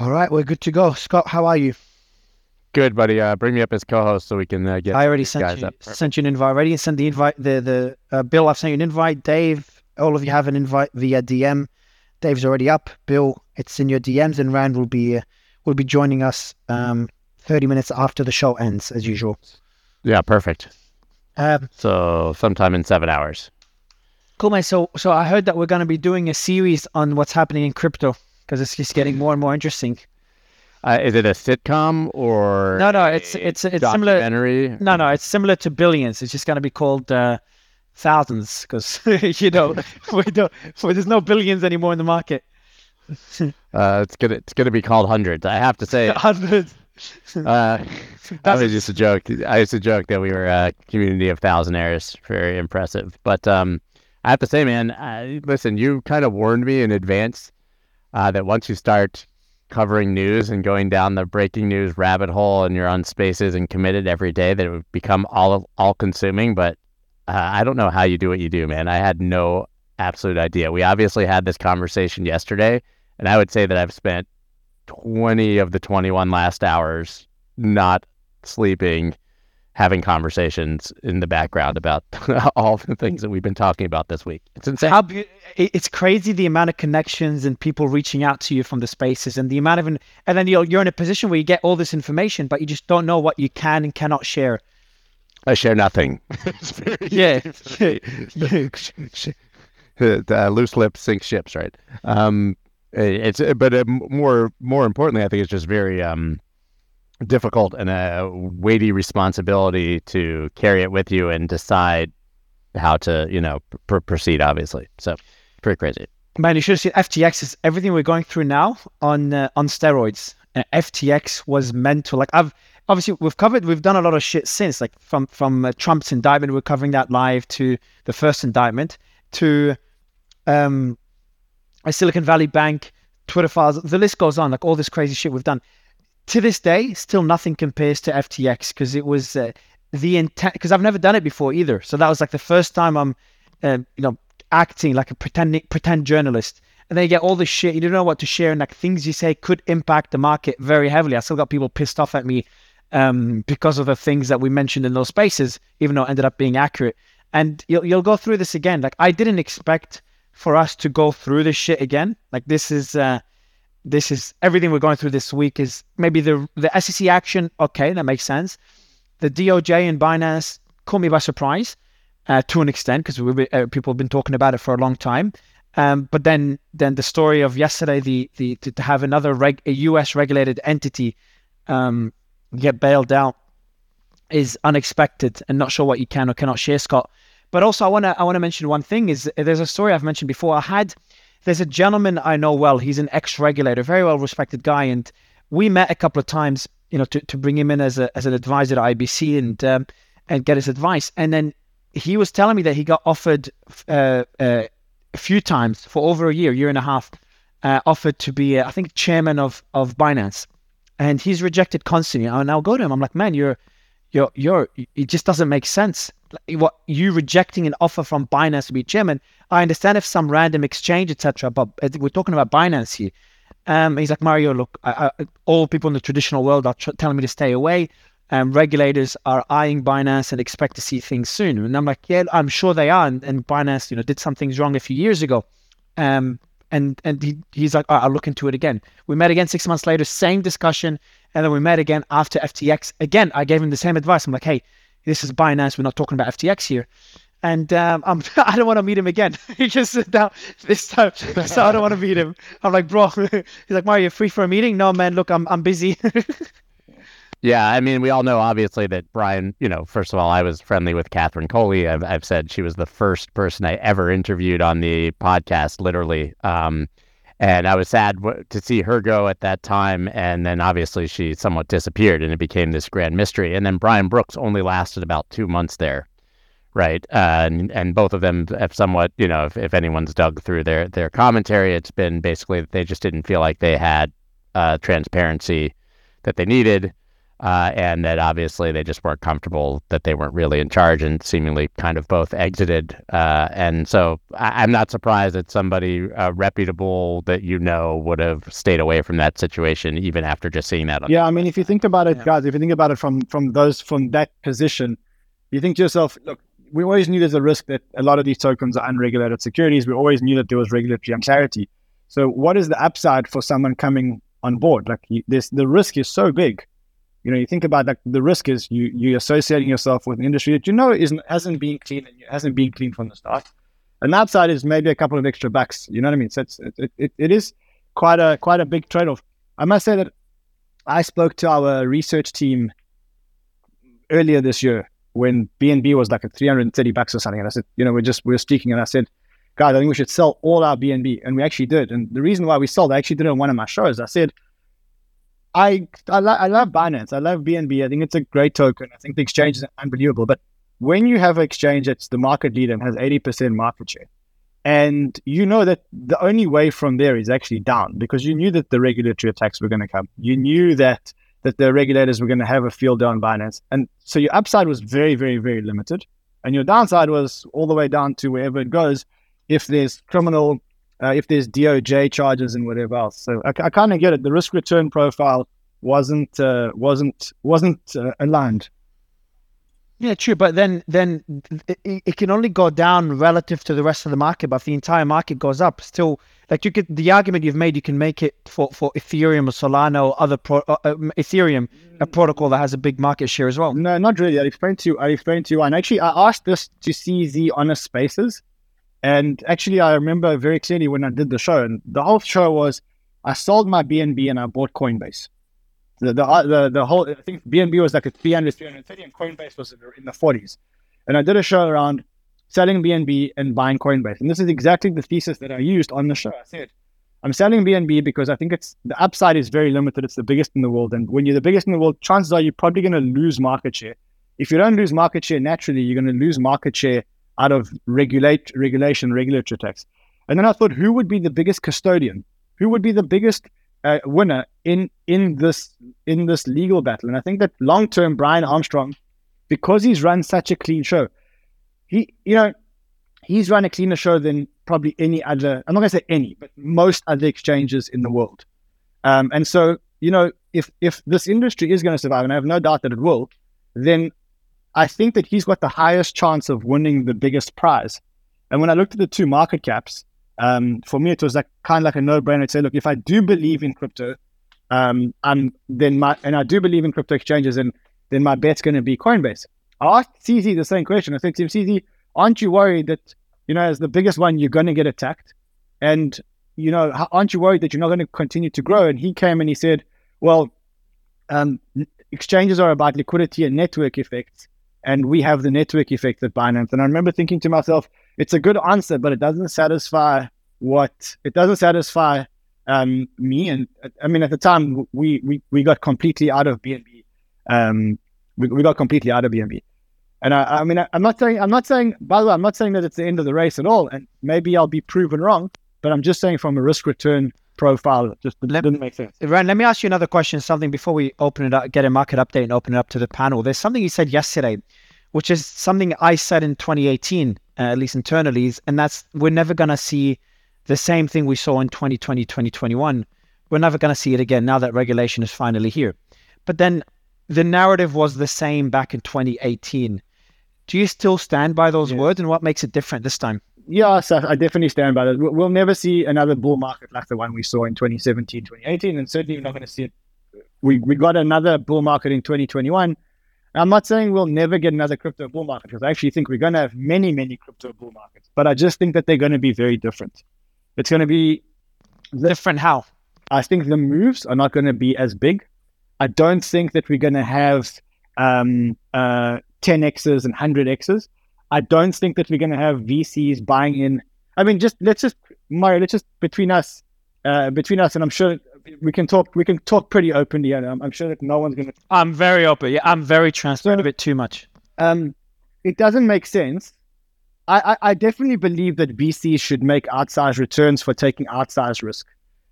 All right, we're good to go. Scott, how are you? Good, buddy. Uh, bring me up as co-host so we can uh, get. I already sent you, sent you an invite already. sent the invite. The the uh, Bill, I've sent you an invite. Dave, all of you have an invite via DM. Dave's already up. Bill, it's in your DMs, and Ran will be uh, will be joining us um, thirty minutes after the show ends, as usual. Yeah, perfect. Um, So sometime in seven hours. cool, man. So so I heard that we're going to be doing a series on what's happening in crypto because it's just getting more and more interesting. Uh, is it a sitcom or No, no, it's it's it's similar. documentary? No, no, it's similar to billions. It's just going to be called uh, thousands because you know we don't. well, there's no billions anymore in the market. Uh, it's gonna it's gonna be called hundreds. I have to say. Hundreds. Uh, that was just a joke. I used to joke that we were a community of thousandaires. Very impressive. But um, I have to say, man, uh, listen, you kind of warned me in advance uh, that once you start covering news and going down the breaking news rabbit hole and you're on spaces and committed every day, that it would become all all consuming. But uh, I don't know how you do what you do, man. I had no absolute idea. We obviously had this conversation yesterday, and I would say that I've spent 20 of the 21 last hours not sleeping, having conversations in the background about all the things that we've been talking about this week. It's insane. How be- it's crazy the amount of connections and people reaching out to you from the spaces and the amount of and then you're you're in a position where you get all this information but you just don't know what you can and cannot share. I share nothing. Yeah. uh, loose lips sink ships, right? Um, it's but uh, more more importantly, I think it's just very um, difficult and a weighty responsibility to carry it with you and decide how to you know pr- proceed. Obviously, so pretty crazy. Man, you should have seen FTX is everything we're going through now on uh, on steroids. FTX was mental. Like I've obviously we've covered, we've done a lot of shit since. Like from from uh, Trump's indictment, we're covering that live to the first indictment to um, a Silicon Valley Bank, Twitter files. The list goes on. Like all this crazy shit we've done. To this day, still nothing compares to FTX because it was uh, the intent. Because I've never done it before either. So that was like the first time I'm, uh, you know, acting like a pretending pretend journalist. And then you get all this shit. You don't know what to share, and like things you say could impact the market very heavily. I still got people pissed off at me um, because of the things that we mentioned in those spaces, even though it ended up being accurate. And you'll you'll go through this again. Like I didn't expect for us to go through this shit again. Like this is uh, this is everything we're going through this week is maybe the the SEC action. Okay, that makes sense. The DOJ and Binance caught me by surprise uh, to an extent because uh, people have been talking about it for a long time. Um, but then then the story of yesterday, the the to, to have another reg, a US regulated entity um, get bailed out is unexpected and not sure what you can or cannot share, Scott. But also, I want to I want to mention one thing is there's a story I've mentioned before. I had there's a gentleman I know well. He's an ex-regulator, very well respected guy, and we met a couple of times, you know, to, to bring him in as a as an advisor to IBC and um, and get his advice. And then he was telling me that he got offered uh, uh, a few times for over a year, year and a half, uh, offered to be, uh, I think, chairman of of Binance, and he's rejected constantly. And I'll go to him. I'm like, man, you're you're you're it just doesn't make sense. Like, What you rejecting an offer from Binance to be chairman? I understand if some random exchange, etc. But we're talking about Binance here. Um, he's like Mario. Look, I, I, all people in the traditional world are tr- telling me to stay away. Um, regulators are eyeing Binance and expect to see things soon. And I'm like, yeah, I'm sure they are. And, and Binance, you know, did some things wrong a few years ago. Um, and and he, he's like, "All right, I'll look into it again. We met again six months later, same discussion, and then we met again after FTX. Again, I gave him the same advice. I'm like, hey, this is Binance. We're not talking about FTX here. And um, I'm, I don't want to meet him again. he just said now this time, so I don't want to meet him. I'm like, bro. He's like, Mario, you free for a meeting? No, man. Look, I'm I'm busy. Yeah, I mean, we all know obviously that Brian. You know, first of all, I was friendly with Catherine Coley. I've I've said she was the first person I ever interviewed on the podcast, literally. Um, and I was sad w- to see her go at that time, and then obviously she somewhat disappeared, and it became this grand mystery. And then Brian Brooks only lasted about two months there, right? Uh, and and both of them have somewhat, you know, if, if anyone's dug through their their commentary, it's been basically that they just didn't feel like they had uh, transparency that they needed. Uh, and that obviously they just weren't comfortable that they weren't really in charge and seemingly kind of both exited. Uh, and so I- am not surprised that somebody uh, reputable that you know would have stayed away from that situation even after just seeing that. yeah, I mean, if you think about it, yeah. guys, if you think about it from from those from that position, you think to yourself, look, we always knew there's a risk that a lot of these tokens are unregulated securities. We always knew that there was regulatory unclarity. So, what is the upside for someone coming on board? Like, this the risk is so big you know, you think about like the risk is you you associating yourself with an industry that you know isn't hasn't been clean and hasn't been clean from the start. And the upside is maybe a couple of extra bucks. You know what I mean? So it's, it, it, it is quite a quite a big trade off. I must say that I spoke to our research team earlier this year when BNB was like at 330 bucks or something. And I said, you know, we're just, we are speaking and I said, guys, I think we should sell all our BNB. And we actually did. And the reason why we sold, I actually did it on one of my shows. I said, I I, lo- I love Binance. I love BNB. I think it's a great token. I think the exchange is unbelievable. But when you have an exchange that's the market leader and has 80% market share, and you know that the only way from there is actually down because you knew that the regulatory attacks were going to come. You knew that that the regulators were going to have a field on Binance. And so your upside was very, very, very limited. And your downside was all the way down to wherever it goes if there's criminal uh, if there's DOJ charges and whatever else. So I, I kind of get it. The risk return profile wasn't uh, wasn't wasn't uh, aligned. Yeah, true. But then then it, it, can only go down relative to the rest of the market. But if the entire market goes up, still like you could the argument you've made, you can make it for, for Ethereum or Solana or other pro, uh, um, Ethereum, a protocol that has a big market share as well. No, not really. I explained to you. I explained to you, and actually I asked this to CZ Honest Spaces and actually, I remember very clearly when I did the show, and the whole show was I sold my BNB and I bought Coinbase. The the uh, the, the whole I think BNB was like a 300, 330, and Coinbase was in the 40s. And I did a show around selling BNB and buying Coinbase. And this is exactly the thesis that I used on the show. I said, I'm selling BNB because I think it's the upside is very limited. It's the biggest in the world. And when you're the biggest in the world, chances are you're probably going to lose market share. If you don't lose market share naturally, you're going to lose market share out of regulate regulation, regulatory tax. And then I thought, who would be the biggest custodian? Who would be the biggest uh, winner in in this in this legal battle? And I think that long term, Brian Armstrong, because he's run such a clean show, he you know he's run a cleaner show than probably any other. I'm not going to say any, but most other exchanges in the world. Um, and so you know, if if this industry is going to survive, and I have no doubt that it will, then I think that he's got the highest chance of winning the biggest prize. And when I looked at the two market caps, um, for me it was like kind of like a no-brainer to say, look, if I do believe in crypto, um, and then my and I do believe in crypto exchanges, and then my bet's going to be Coinbase. I asked CZ the same question. I said to him, CZ, aren't you worried that you know as the biggest one you're going to get attacked, and you know aren't you worried that you're not going to continue to grow? And he came and he said, well, um, exchanges are about liquidity and network effects and we have the network effect at Binance. And I remember thinking to myself, it's a good answer, but it doesn't satisfy what it doesn't satisfy um, me. And I mean, at the time, we we, we got completely out of BNB. Um, we, we got completely out of BNB. And I, I mean, I, am not saying I'm not saying. By the way, I'm not saying that it's the end of the race at all. And maybe I'll be proven wrong. But I'm just saying from a risk return profile. Just let, didn't make sense. Ryan, let me ask you another question. Something before we open it up, get a market update and open it up to the panel. There's something you said yesterday, which is something I said in 2018, uh, at least internally, and that's we're never going to see the same thing we saw in 2020, 2021. We're never going to see it again now that regulation is finally here. But then the narrative was the same back in 2018. Do you still stand by those words, and what makes it different this time? Yes, I definitely stand by that. We'll never see another bull market like the one we saw in 2017, 2018, and certainly we're not going to see it. We, we got another bull market in 2021. I'm not saying we'll never get another crypto bull market because I actually think we're going to have many, many crypto bull markets, but I just think that they're going to be very different. It's going to be different. How? I think the moves are not going to be as big. I don't think that we're going to have um, uh, 10x's and 100x's. I don't think that we're going to have VCs buying in. I mean, just let's just Mario, let's just between us, uh, between us, and I'm sure we can talk. We can talk pretty openly, and I'm, I'm sure that no one's going to. I'm very open. Yeah, I'm very transparent. So, a bit too much. Um, it doesn't make sense. I, I, I definitely believe that VCs should make outsized returns for taking outsized risk,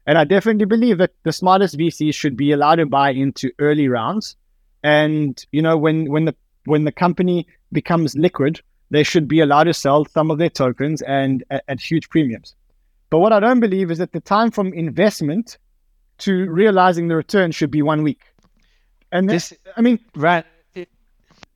and I definitely believe that the smartest VCs should be allowed to buy into early rounds and you know when when the when the company becomes liquid, they should be allowed to sell some of their tokens and at, at huge premiums. But what I don't believe is that the time from investment to realizing the return should be one week. And this, I mean, right.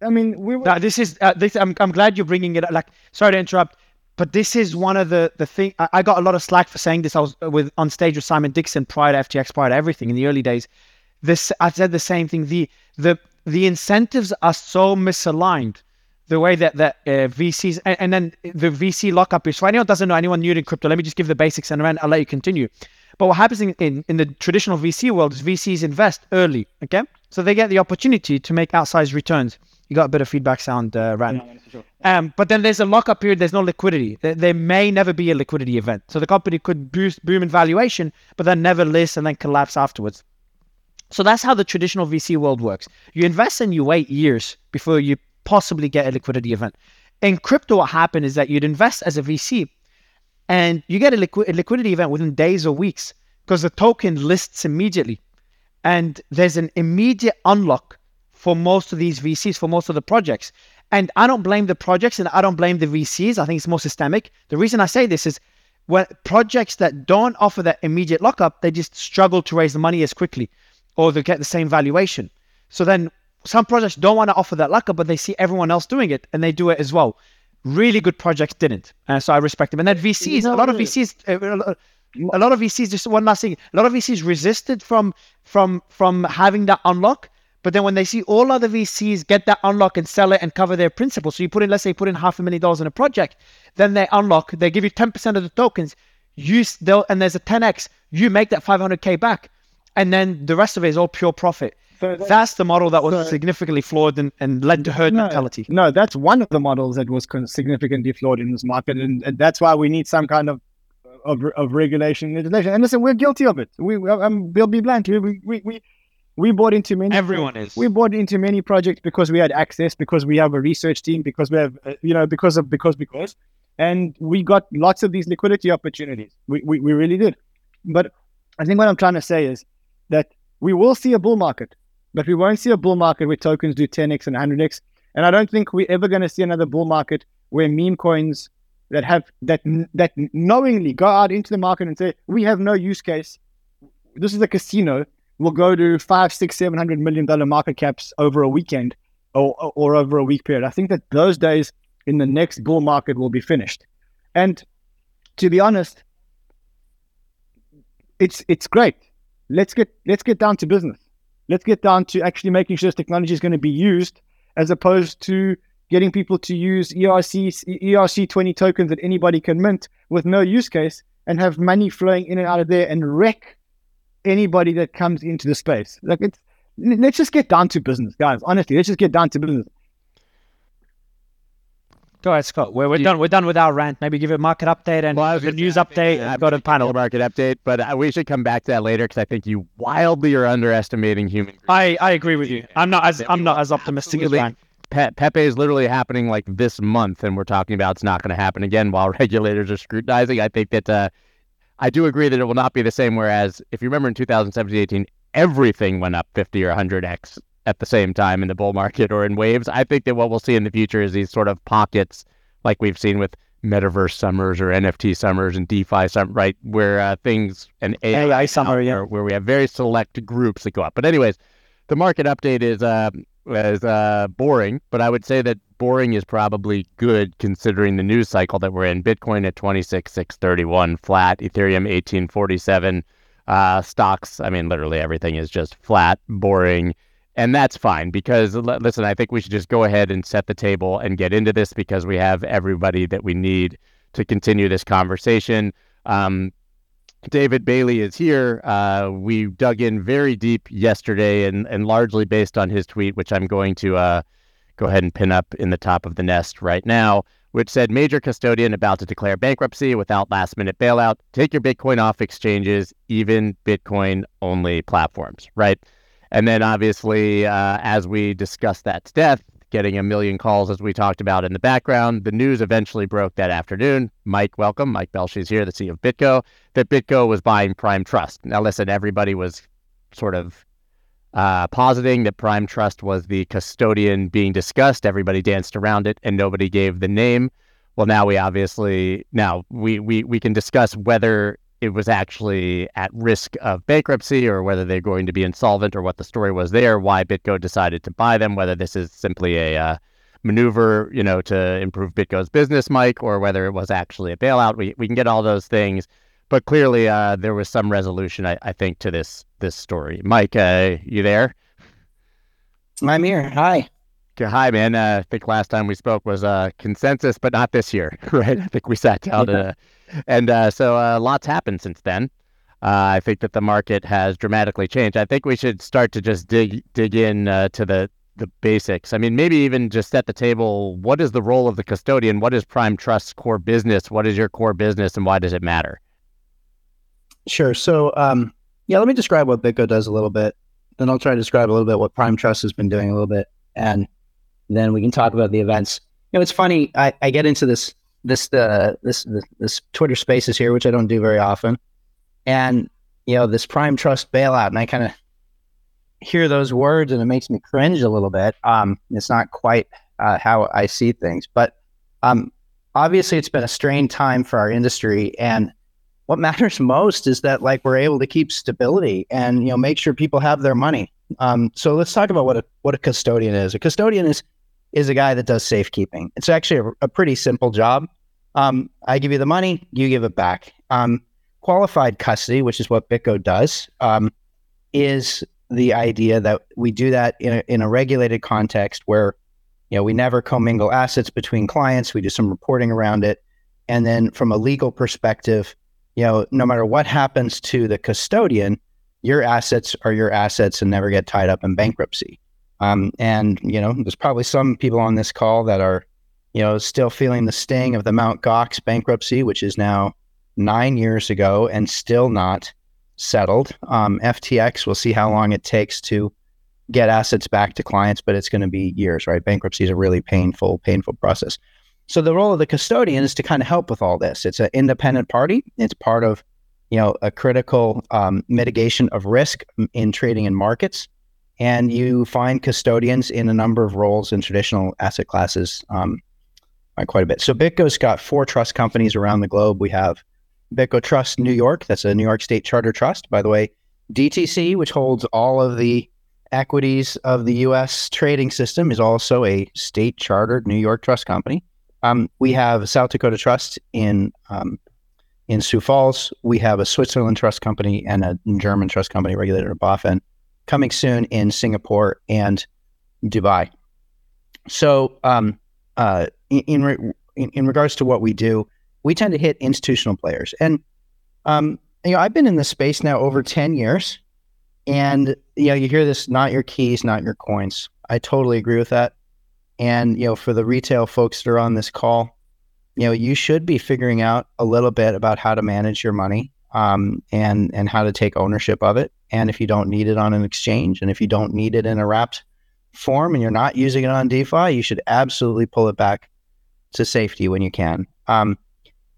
I mean, we were, Now, this is uh, this. I'm I'm glad you're bringing it. up. Like, sorry to interrupt, but this is one of the the thing. I, I got a lot of slack for saying this. I was with on stage with Simon Dixon prior to FTX, prior to everything in the early days. This I said the same thing. The the the incentives are so misaligned. The way that that uh, VCs and, and then the VC lockup is for anyone doesn't know anyone new to crypto. Let me just give the basics and then I'll let you continue. But what happens in, in, in the traditional VC world is VCs invest early, okay? So they get the opportunity to make outsized returns. You got a bit of feedback sound, uh, Ran. Um, but then there's a lockup period. There's no liquidity. There, there may never be a liquidity event. So the company could boost, boom in valuation, but then never list and then collapse afterwards. So that's how the traditional VC world works. You invest and you wait years before you possibly get a liquidity event. In crypto, what happened is that you'd invest as a VC and you get a, liqui- a liquidity event within days or weeks because the token lists immediately. And there's an immediate unlock for most of these VCs, for most of the projects. And I don't blame the projects and I don't blame the VCs. I think it's more systemic. The reason I say this is when projects that don't offer that immediate lockup, they just struggle to raise the money as quickly or they get the same valuation. So then some projects don't want to offer that lockup, but they see everyone else doing it and they do it as well. Really good projects didn't. Uh, so I respect them. And then VCs, a lot of VCs, uh, a lot of VCs, just one last thing, a lot of VCs resisted from from from having that unlock. But then when they see all other VCs get that unlock and sell it and cover their principal, so you put in, let's say, you put in half a million dollars in a project, then they unlock, they give you 10% of the tokens, you they'll, and there's a 10x, you make that 500k back, and then the rest of it is all pure profit. So that- That's the model that was so- significantly flawed and, and led to herd no, mentality. No, that's one of the models that was significantly flawed in this market, and, and that's why we need some kind of of, of regulation legislation. And listen, we're guilty of it. We, we um, we'll be blunt. We we we we bought into many. Everyone is. We bought into many projects because we had access, because we have a research team, because we have, uh, you know, because of because because, and we got lots of these liquidity opportunities. We we, we really did. But I think what I'm trying to say is that we will see a bull market, but we won't see a bull market where tokens do 10x and 100x. And I don't think we're ever going to see another bull market where meme coins that have that that knowingly go out into the market and say we have no use case. This is a casino. Will go to five, six, seven hundred million dollar market caps over a weekend or or over a week period. I think that those days in the next bull market will be finished. And to be honest, it's it's great. Let's get let's get down to business. Let's get down to actually making sure this technology is going to be used as opposed to getting people to use ERC ERC twenty tokens that anybody can mint with no use case and have money flowing in and out of there and wreck anybody that comes into the space. Like it's let's just get down to business, guys. Honestly, let's just get down to business. Go ahead, Scott. We're, we're done. We're done with our rant. Maybe give a market update and Well, the news say, I think update. I've got a panel. market update, but uh, we should come back to that later because I think you wildly are underestimating human. I, I agree with you. I'm not as I'm not as optimistic as. Ryan. Pe- Pepe is literally happening like this month, and we're talking about it's not going to happen again while regulators are scrutinizing. I think that uh, I do agree that it will not be the same. Whereas, if you remember in 2017 18, everything went up 50 or 100x at the same time in the bull market or in waves. I think that what we'll see in the future is these sort of pockets, like we've seen with metaverse summers or NFT summers and DeFi summer, right? Where uh, things and AI, AI summer, yeah. where, we have very select groups that go up. But anyways, the market update is uh, is uh, boring, but I would say that boring is probably good considering the news cycle that we're in. Bitcoin at 26,631 flat, Ethereum 1847, uh, stocks, I mean, literally everything is just flat, boring. And that's fine because, listen, I think we should just go ahead and set the table and get into this because we have everybody that we need to continue this conversation. Um, David Bailey is here. Uh, we dug in very deep yesterday and, and largely based on his tweet, which I'm going to uh, go ahead and pin up in the top of the nest right now, which said major custodian about to declare bankruptcy without last minute bailout. Take your Bitcoin off exchanges, even Bitcoin only platforms, right? And then obviously, uh, as we discussed that death, getting a million calls as we talked about in the background, the news eventually broke that afternoon. Mike, welcome. Mike Belshe's here, the CEO of BitGo, that BitGo was buying Prime Trust. Now, listen, everybody was sort of uh, positing that Prime Trust was the custodian being discussed. Everybody danced around it, and nobody gave the name. Well, now we obviously now we we we can discuss whether it was actually at risk of bankruptcy or whether they're going to be insolvent or what the story was there, why BitGo decided to buy them, whether this is simply a uh, maneuver, you know, to improve BitGo's business, Mike, or whether it was actually a bailout. We, we can get all those things. But clearly, uh, there was some resolution, I, I, think, to this this story. Mike, uh, you there? I'm here. Hi. Hi, man. Uh, I think last time we spoke was uh, consensus, but not this year, right? I think we sat down yeah. to and uh, so uh, lots happened since then. Uh, I think that the market has dramatically changed. I think we should start to just dig dig in uh, to the the basics. I mean, maybe even just set the table. What is the role of the custodian? What is Prime Trust's core business? What is your core business, and why does it matter? Sure. So, um, yeah, let me describe what BitGo does a little bit. Then I'll try to describe a little bit what Prime Trust has been doing a little bit, and then we can talk about the events. You know, it's funny. I, I get into this this uh, this, this this Twitter Spaces here, which I don't do very often, and you know this Prime Trust bailout, and I kind of hear those words, and it makes me cringe a little bit. Um, it's not quite uh, how I see things, but um, obviously it's been a strained time for our industry, and what matters most is that like we're able to keep stability and you know make sure people have their money. Um, so let's talk about what a what a custodian is. A custodian is is a guy that does safekeeping. It's actually a, a pretty simple job. Um, I give you the money, you give it back. Um, qualified custody, which is what BitGo does, um, is the idea that we do that in a, in a regulated context where you know we never commingle assets between clients. We do some reporting around it, and then from a legal perspective, you know, no matter what happens to the custodian, your assets are your assets and never get tied up in bankruptcy. Um, and you know, there's probably some people on this call that are, you know, still feeling the sting of the Mount Gox bankruptcy, which is now nine years ago and still not settled. Um, FTX, we'll see how long it takes to get assets back to clients, but it's going to be years, right? Bankruptcy is a really painful, painful process. So the role of the custodian is to kind of help with all this. It's an independent party. It's part of, you know, a critical um, mitigation of risk in trading and markets and you find custodians in a number of roles in traditional asset classes um, quite a bit. So BitGo's got four trust companies around the globe. We have BitGo Trust New York, that's a New York State charter trust. By the way, DTC, which holds all of the equities of the U.S. trading system, is also a state chartered New York trust company. Um, we have South Dakota Trust in um, in Sioux Falls. We have a Switzerland trust company and a German trust company regulated at BaFin coming soon in Singapore and Dubai. So, um, uh, in, in, in regards to what we do, we tend to hit institutional players, and um, you know, I've been in this space now over ten years, and you know, you hear this: not your keys, not your coins. I totally agree with that. And you know, for the retail folks that are on this call, you know, you should be figuring out a little bit about how to manage your money um, and and how to take ownership of it. And if you don't need it on an exchange, and if you don't need it in a wrapped form, and you're not using it on DeFi, you should absolutely pull it back to safety when you can. Um,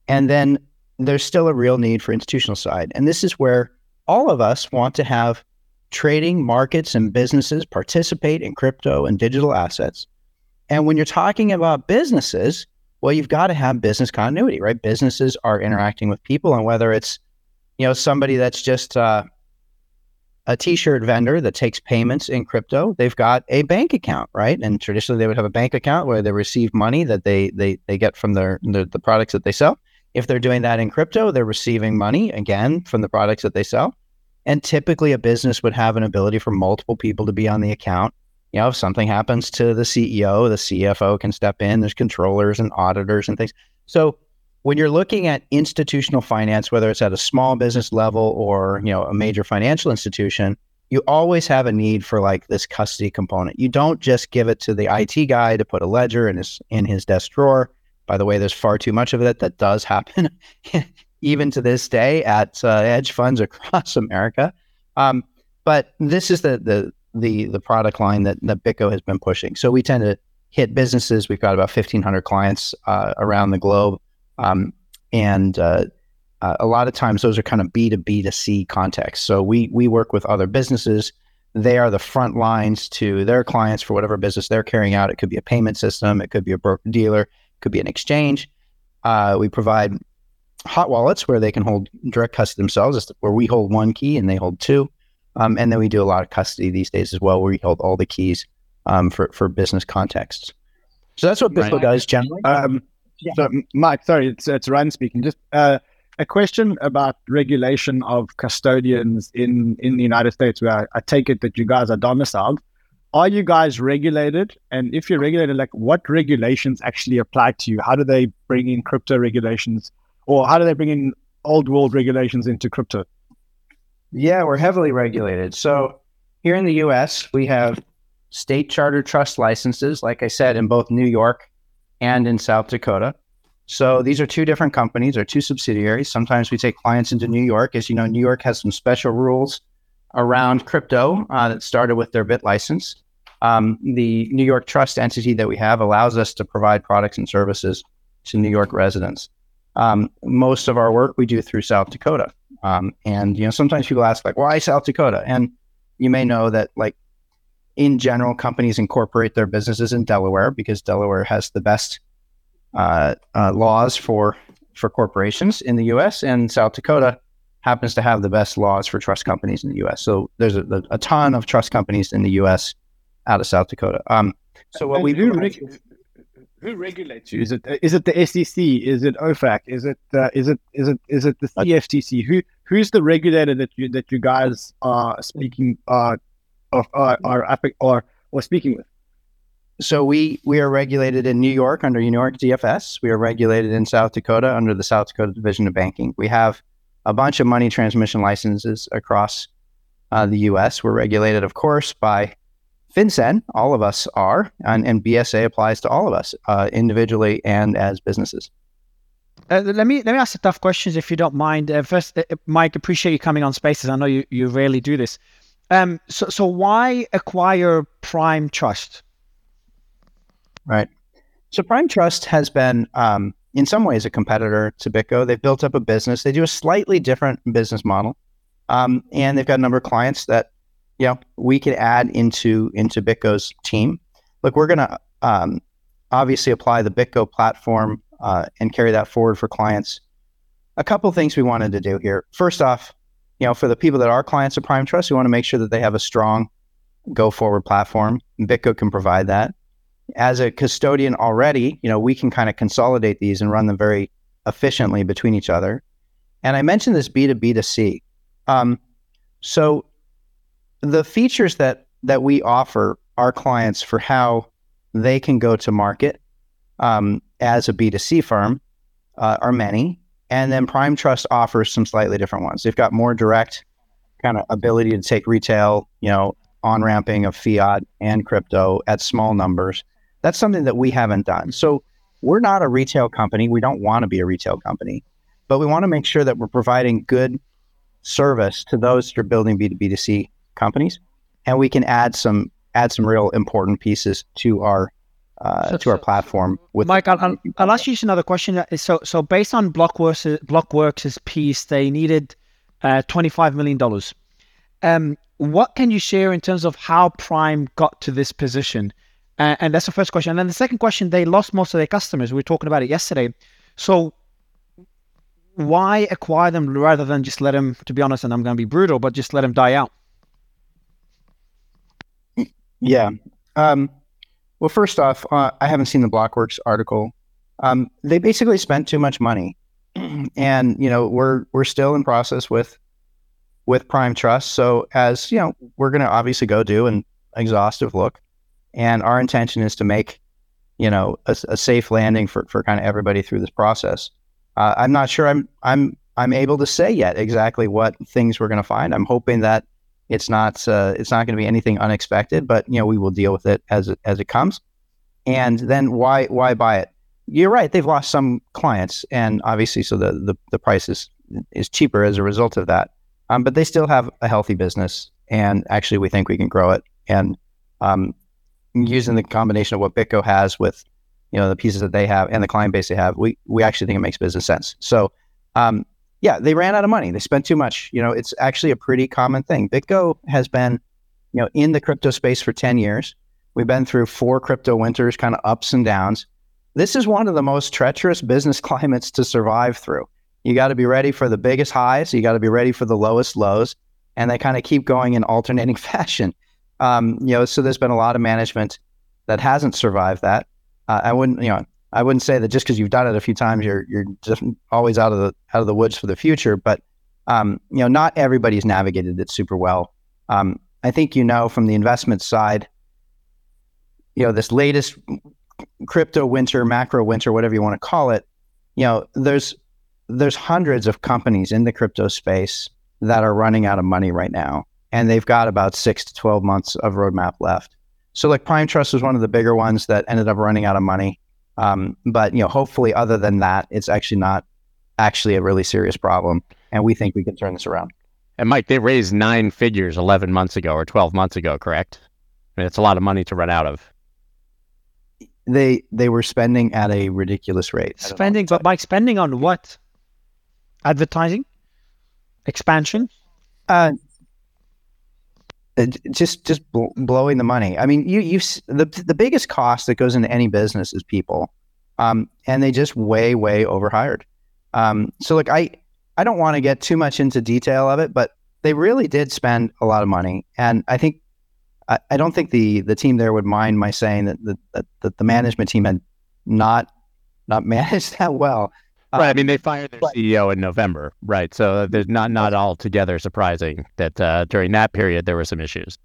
and then there's still a real need for institutional side, and this is where all of us want to have trading markets and businesses participate in crypto and digital assets. And when you're talking about businesses, well, you've got to have business continuity, right? Businesses are interacting with people, and whether it's you know, somebody that's just uh, a t-shirt vendor that takes payments in crypto, they've got a bank account, right? And traditionally, they would have a bank account where they receive money that they they they get from their the, products that they sell. If they're doing that in crypto, they're receiving money again from the products that they sell. And typically, a business would have an ability for multiple people to be on the account. You know, if something happens to the CEO, the CFO can step in. There's controllers and auditors and things. So when you're looking at institutional finance, whether it's at a small business level or you know a major financial institution, you always have a need for like this custody component. You don't just give it to the IT guy to put a ledger in his in his desk drawer. By the way, there's far too much of it that does happen, even to this day at uh, hedge funds across America. Um, but this is the the the the product line that that BitGo has been pushing. So we tend to hit businesses. We've got about 1,500 clients uh, around the globe. Um, and uh, uh, a lot of times those are kind of B to B to C contexts. So we we work with other businesses they are the front lines to their clients for whatever business they're carrying out. It could be a payment system, it could be a broker dealer, it could be an exchange. Uh, we provide hot wallets where they can hold direct custody themselves, where we hold one key and they hold two. Um, and then we do a lot of custody these days as well, where we hold all the keys um, for for business contexts. So that's what BitGo right. does generally. Um, yeah. So, Mike, sorry, it's it's Ryan speaking. Just uh, a question about regulation of custodians in in the United States, where I, I take it that you guys are domiciled. Are you guys regulated? And if you're regulated, like what regulations actually apply to you? How do they bring in crypto regulations, or how do they bring in old world regulations into crypto? Yeah, we're heavily regulated. So here in the US, we have state charter trust licenses, like I said, in both New York and in South Dakota. So these are two different companies or two subsidiaries. Sometimes we take clients into New York. As you know, New York has some special rules around crypto uh, that started with their BitLicense. Um, the New York trust entity that we have allows us to provide products and services to New York residents. Um, most of our work we do through South Dakota. Um, and you know, sometimes people ask like, "Why South Dakota?" And you may know that like in general, companies incorporate their businesses in Delaware because Delaware has the best uh, uh, laws for for corporations in the U.S. and South Dakota happens to have the best laws for trust companies in the U.S. So there's a, a ton of trust companies in the U.S. out of South Dakota. Um, so what we who, reg- who regulates you? Is it is it the SEC? Is it OFAC? Is it uh, is it is it is it the CFTC? Who who's the regulator that you that you guys are speaking uh, of uh, are or or speaking with? So we we are regulated in New York under New York DFS. We are regulated in South Dakota under the South Dakota Division of Banking. We have a bunch of money transmission licenses across uh, the U.S. We're regulated, of course, by FinCEN. All of us are, and, and BSA applies to all of us uh, individually and as businesses. Uh, let me let me ask the tough questions if you don't mind. Uh, first, uh, Mike, appreciate you coming on Spaces. I know you, you rarely do this. Um, so so why acquire Prime Trust? Right. So Prime Trust has been, um, in some ways, a competitor to BitGo. They've built up a business. They do a slightly different business model, um, and they've got a number of clients that you know we could add into into BitGo's team. Look, we're going to um, obviously apply the BitGo platform uh, and carry that forward for clients. A couple things we wanted to do here. First off, you know, for the people that are clients of Prime Trust, we want to make sure that they have a strong go forward platform. BitGo can provide that as a custodian already, you know, we can kind of consolidate these and run them very efficiently between each other. And I mentioned this B2B to C. Um, so the features that that we offer our clients for how they can go to market um, as a B2C firm uh, are many. And then mm-hmm. Prime Trust offers some slightly different ones. They've got more direct kind of ability to take retail, you know, on ramping of fiat and crypto at small numbers. That's something that we haven't done. So we're not a retail company. We don't want to be a retail company, but we want to make sure that we're providing good service to those that are building B2B2C companies. And we can add some add some real important pieces to our uh, so, to our platform. With Mike, I'll, I'll, ask you just another question. So, so based on Blockworks, Blockworks' piece, they needed uh, $25 million. Um, what can you share in terms of how Prime got to this position? Uh, and that's the first question. And then the second question, they lost most of their customers. We were talking about it yesterday. So why acquire them rather than just let them, to be honest, and I'm going to be brutal, but just let them die out? Yeah. Um, well, first off, uh, I haven't seen the Blockworks article. Um, they basically spent too much money, and you know we're we're still in process with with Prime Trust. So as you know, we're going to obviously go do an exhaustive look and our intention is to make, you know, a, a safe landing for, for kind of everybody through this process. Uh, I'm not sure I'm I'm I'm able to say yet exactly what things we're going to find. I'm hoping that it's not uh, it's not going to be anything unexpected, but you know we will deal with it as it, as it comes. And then why why buy it? You're right; they've lost some clients, and obviously, so the the, the price is is cheaper as a result of that. Um, but they still have a healthy business, and actually, we think we can grow it. And um, using the combination of what BitGo has with you know the pieces that they have and the client base they have, we we actually think it makes business sense. So um, yeah, they ran out of money. They spent too much. You know, it's actually a pretty common thing. BitGo has been you know, in the crypto space for 10 years. We've been through four crypto winters, kind of ups and downs. This is one of the most treacherous business climates to survive through. You got to be ready for the biggest highs, you got to be ready for the lowest lows, and they kind of keep going in alternating fashion. Um, you know, so there's been a lot of management that hasn't survived that. Uh, I wouldn't, you know, I wouldn't say that just because you've done it a few times, you're you're just always out of the out of the woods for the future. But um, you know, not everybody's navigated it super well. Um, I think you know from the investment side, you know, this latest crypto winter, macro winter, whatever you want to call it, you know, there's there's hundreds of companies in the crypto space that are running out of money right now, and they've got about six to twelve months of roadmap left. So, like Prime Trust was one of the bigger ones that ended up running out of money. Um, but you know, hopefully, other than that, it's actually not actually a really serious problem, and we think we can turn this around. And Mike, they raised nine figures 11 months ago or 12 months ago, correct? I mean, it's a lot of money to run out of. They they were spending at a ridiculous rate. Spending, but Mike, spending on what? Advertising, expansion. Uh, just just bl- blowing the money. I mean, you you the the biggest cost that goes into any business is people, um, and they just way way overhired. Um, so look, I I don't want to get too much into detail of it, but they really did spend a lot of money, and I think I, I don't think the the team there would mind my saying that the that, that the management team had not not managed that well. Right. I mean, they fired their but, CEO in November, right? So there's not not altogether surprising that uh, during that period there were some issues.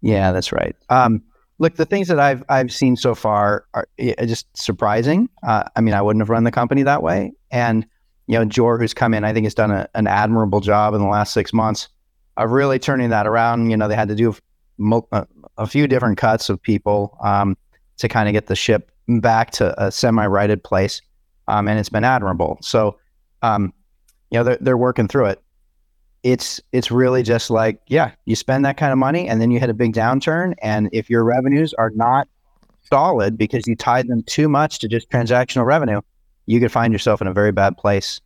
Yeah, that's right. Um, look, the things that I've I've seen so far are just surprising. Uh, I mean, I wouldn't have run the company that way, and you know, Jor, who's come in, I think has done a, an admirable job in the last six months of really turning that around. You know, they had to do a, uh, a few different cuts of people um, to kind of get the ship back to a semi-righted place um, and it's been admirable. So, um, you know, they're, they're working through it. It's it's really just like, yeah, you spend that kind of money and then you hit a big downturn, and if your revenues are not solid because you tied them too much to just transactional revenue, you could find yourself in a very bad place.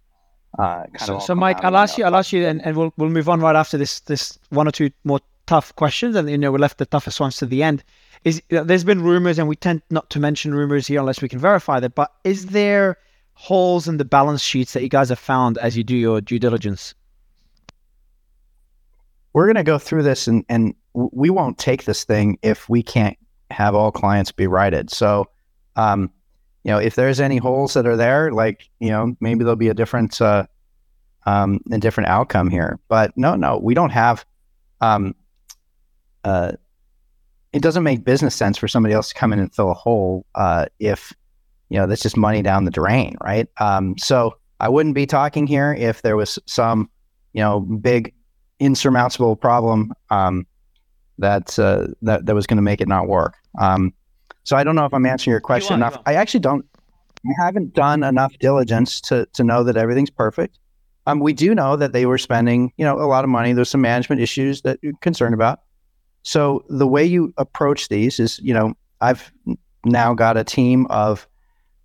Uh, so, so Mike, I'll ask you, I'll ask you, and, and we'll we'll move on right after this this one or two more tough questions, and you know we left the toughest ones to the end. Is there's been rumors, and we tend not to mention rumors here unless we can verify that. But is there holes in the balance sheets that you guys have found as you do your due diligence? We're going to go through this and, and we won't take this thing if we can't have all clients be righted. So, um, you know, if there's any holes that are there, like, you know, maybe there'll be a different, uh, um, a different outcome here. But no, no, we don't have, um, uh, it doesn't make business sense for somebody else to come in and fill a hole uh, if you know, that's just money down the drain, right? Um, so I wouldn't be talking here if there was some, you know, big insurmountable problem um, that uh, that that was going to make it not work. Um, so I don't know if I'm answering your question you enough. I actually don't. I haven't done enough diligence to to know that everything's perfect. Um, we do know that they were spending, you know, a lot of money. There's some management issues that you're concerned about. So the way you approach these is, you know, I've now got a team of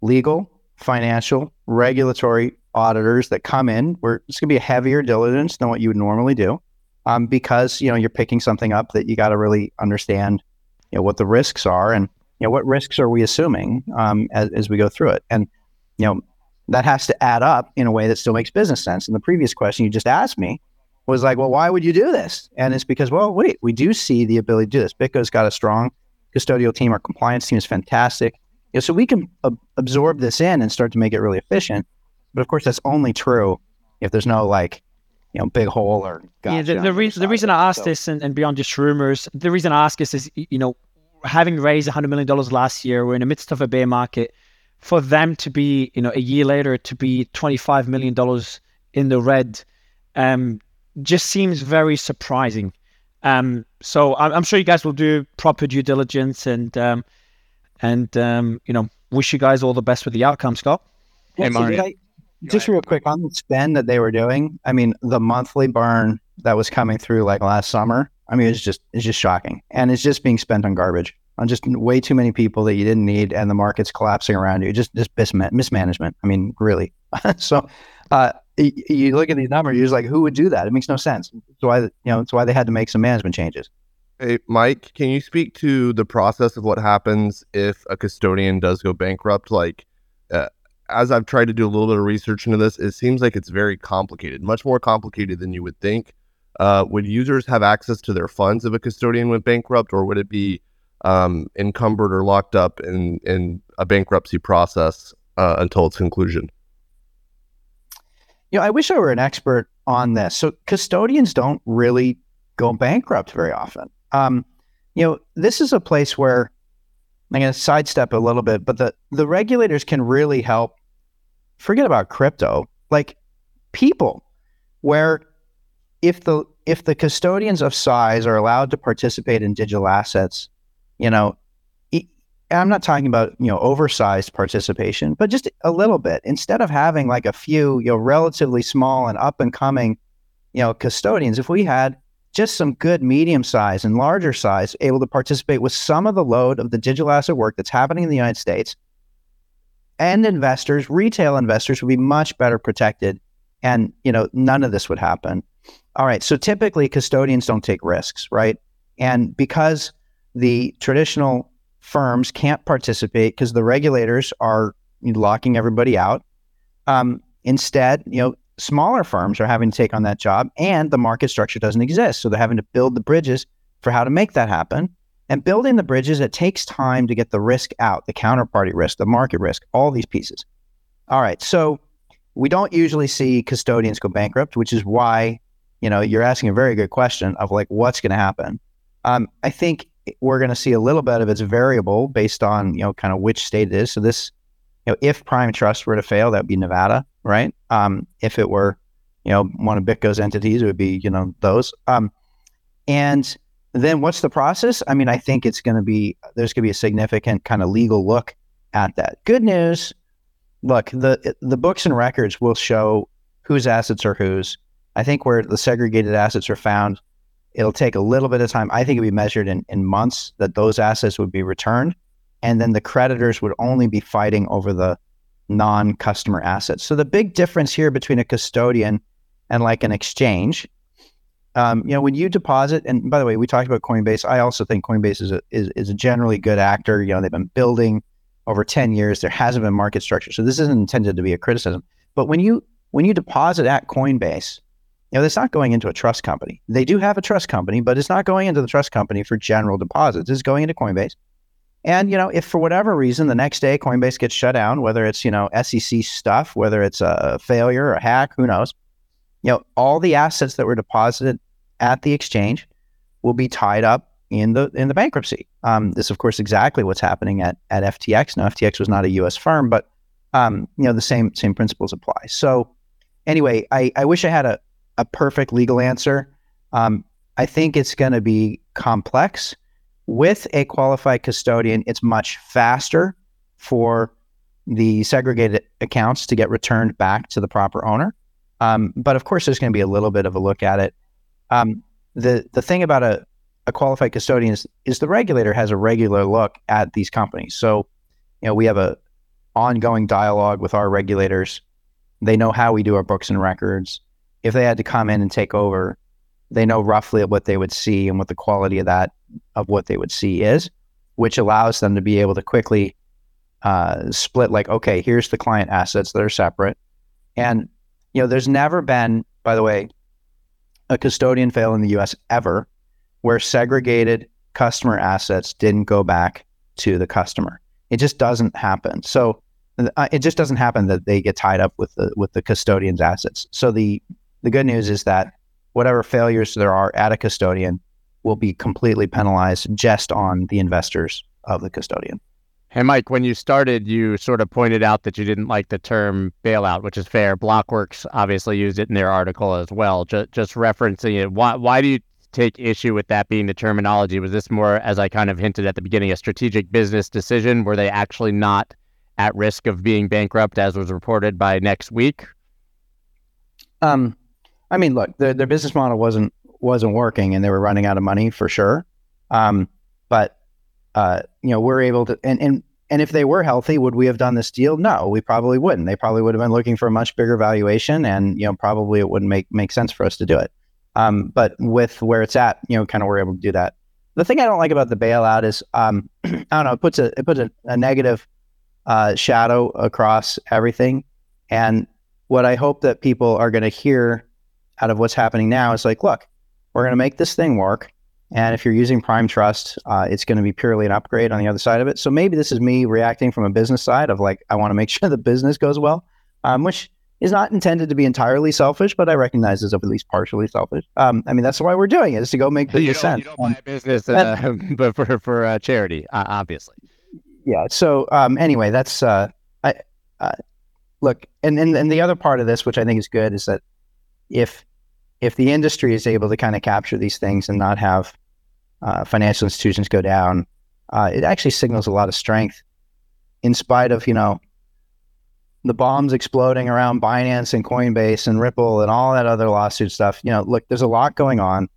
legal, financial, regulatory auditors that come in. Where it's going to be a heavier diligence than what you would normally do, um, because you know you're picking something up that you got to really understand, you know, what the risks are and you know what risks are we assuming um, as, as we go through it, and you know that has to add up in a way that still makes business sense. And the previous question you just asked me was like, well, why would you do this? And it's because, well, wait, we do see the ability to do this. BitGo's got a strong custodial team. Our compliance team is fantastic. Yeah, so we can ab- absorb this in and start to make it really efficient. But of course, that's only true if there's no like, you know, big hole or yeah. The, the, re- the reason I asked so. this and, and beyond just rumors, the reason I ask this is, you know, having raised $100 million last year, we're in the midst of a bear market. For them to be, you know, a year later to be $25 million in the red um, just seems very surprising. Um, so I'm, I'm, sure you guys will do proper due diligence and um, and um, you know, wish you guys all the best with the outcome, Scott. Hey, I, just real quick on the spend that they were doing. I mean, the monthly burn that was coming through like last summer. I mean, it's just it's just shocking, and it's just being spent on garbage, on just way too many people that you didn't need, and the market's collapsing around you. Just just mismanagement. I mean, really. so, uh, you look at these numbers, you're just like, who would do that? It makes no sense. That's why you know it's why they had to make some management changes. Hey, Mike, can you speak to the process of what happens if a custodian does go bankrupt? Like, uh, as I've tried to do a little bit of research into this, it seems like it's very complicated, much more complicated than you would think. Uh, would users have access to their funds if a custodian went bankrupt, or would it be um, encumbered or locked up in, in a bankruptcy process uh, until its conclusion? You know, I wish I were an expert on this. So custodians don't really go bankrupt very often. Um, you know, this is a place where I'm going to sidestep a little bit, but the the regulators can really help. Forget about crypto, like people, where if the if the custodians of size are allowed to participate in digital assets, you know, I'm not talking about you know oversized participation, but just a little bit. Instead of having like a few, you know, relatively small and up and coming, you know, custodians, if we had just some good medium size and larger size able to participate with some of the load of the digital asset work that's happening in the United States, and investors, retail investors, would be much better protected, and you know, none of this would happen. All right, so typically custodians don't take risks, right? And because the traditional firms can't participate because the regulators are locking everybody out. Um, instead, you know, smaller firms are having to take on that job, and the market structure doesn't exist, so they're having to build the bridges for how to make that happen. And building the bridges, it takes time to get the risk out, the counterparty risk, the market risk, all these pieces. All right, so we don't usually see custodians go bankrupt, which is why you know you're asking a very good question of like what's going to happen. Um, I think we're going to see a little bit of its variable based on you know kind of which state it is. So this, you know, if Prime Trust were to fail, that would be Nevada, right? Um, if it were, you know, one of BitGo's entities, it would be you know those. Um, and then what's the process? I mean, I think it's going to be there's going to be a significant kind of legal look at that. Good news, look the the books and records will show whose assets are whose. I think where the segregated assets are found It'll take a little bit of time. I think it'd be measured in, in months that those assets would be returned. And then the creditors would only be fighting over the non customer assets. So the big difference here between a custodian and like an exchange, um, you know, when you deposit, and by the way, we talked about Coinbase. I also think Coinbase is a, is, is a generally good actor. You know, they've been building over 10 years. There hasn't been market structure. So this isn't intended to be a criticism. But when you when you deposit at Coinbase, you know, it's not going into a trust company. They do have a trust company, but it's not going into the trust company for general deposits. It's going into Coinbase. And, you know, if for whatever reason the next day Coinbase gets shut down, whether it's, you know, SEC stuff, whether it's a failure, a hack, who knows, you know, all the assets that were deposited at the exchange will be tied up in the in the bankruptcy. Um, this, of course, exactly what's happening at at FTX. Now, FTX was not a U.S. firm, but um, you know, the same same principles apply. So, anyway, I, I wish I had a, a perfect legal answer. Um, I think it's going to be complex. With a qualified custodian, it's much faster for the segregated accounts to get returned back to the proper owner. Um, but of course, there's going to be a little bit of a look at it. Um, the the thing about a, a qualified custodian is, is the regulator has a regular look at these companies. So, you know, we have a ongoing dialogue with our regulators. They know how we do our books and records if they had to come in and take over, they know roughly what they would see and what the quality of that of what they would see is, which allows them to be able to quickly uh, split. Like, okay, here's the client assets that are separate, and you know, there's never been, by the way, a custodian fail in the U.S. ever where segregated customer assets didn't go back to the customer. It just doesn't happen. So uh, it just doesn't happen that they get tied up with the with the custodian's assets. So the the good news is that whatever failures there are at a custodian will be completely penalized just on the investors of the custodian. Hey, Mike, when you started, you sort of pointed out that you didn't like the term bailout, which is fair. Blockworks obviously used it in their article as well. Just, just referencing it, why, why do you take issue with that being the terminology? Was this more, as I kind of hinted at the beginning, a strategic business decision? Were they actually not at risk of being bankrupt, as was reported by next week? Um, I mean, look, their their business model wasn't wasn't working, and they were running out of money for sure. Um, but uh, you know, we're able to, and and and if they were healthy, would we have done this deal? No, we probably wouldn't. They probably would have been looking for a much bigger valuation, and you know, probably it wouldn't make make sense for us to do it. Um, but with where it's at, you know, kind of we're able to do that. the thing I don't like about the bailout is, um, I don't know, it puts a it puts a, a negative uh, shadow across everything. And what I hope that people are going to hear out of what's happening now is like, look, we're going to make this thing work. And if you're using Prime Trust, uh, it's going to be purely an upgrade on the other side of it. So maybe this is me reacting from a business side of like, I want to make sure the business goes well, um, which is not intended to be entirely selfish, but I recognize it's at least partially selfish. Um, I mean, that's why we're doing it is to go make the you sense. You don't buy a business, uh, but for for uh, charity, uh, obviously. Yeah. So um, anyway, that's uh, I uh, look, and, and and the other part of this, which I think is good, is that if if the industry is able to kind of capture these things and not have uh, financial institutions go down, uh, it actually signals a lot of strength, in spite of you know the bombs exploding around Binance and Coinbase and Ripple and all that other lawsuit stuff. You know, look, there's a lot going on.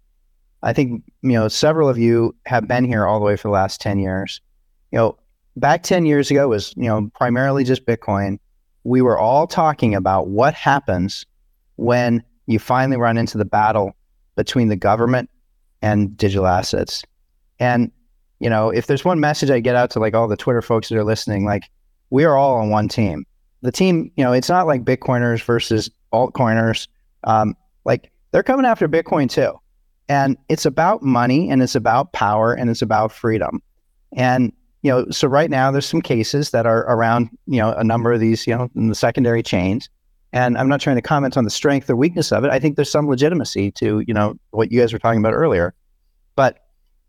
I think you know several of you have been here all the way for the last ten years. You know, back ten years ago was you know primarily just Bitcoin. We were all talking about what happens when you finally run into the battle between the government and digital assets. And you know, if there's one message I get out to like all the Twitter folks that are listening, like we are all on one team the team, you know, it's not like Bitcoiners versus altcoiners. Um, like they're coming after Bitcoin too. And it's about money and it's about power and it's about freedom. And, you know, so right now there's some cases that are around, you know, a number of these, you know, in the secondary chains. And I'm not trying to comment on the strength or weakness of it. I think there's some legitimacy to, you know, what you guys were talking about earlier. But,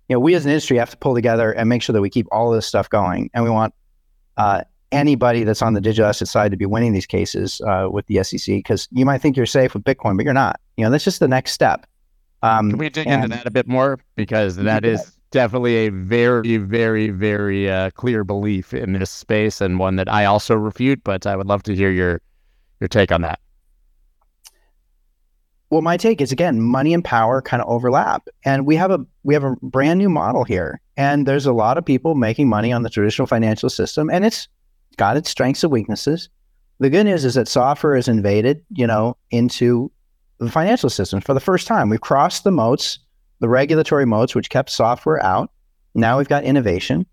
you know, we as an industry have to pull together and make sure that we keep all of this stuff going. And we want uh, anybody that's on the digital asset side to be winning these cases uh, with the SEC because you might think you're safe with Bitcoin, but you're not. You know, that's just the next step. Um, Can we dig and, into that a bit more because that is definitely a very, very, very uh, clear belief in this space and one that I also refute. But I would love to hear your your take on that. Well, my take is again, money and power kind of overlap, and we have a we have a brand new model here, and there's a lot of people making money on the traditional financial system, and it's got its strengths and weaknesses. The good news is that software has invaded, you know, into the financial system for the first time. We've crossed the moats, the regulatory moats, which kept software out. Now we've got innovation.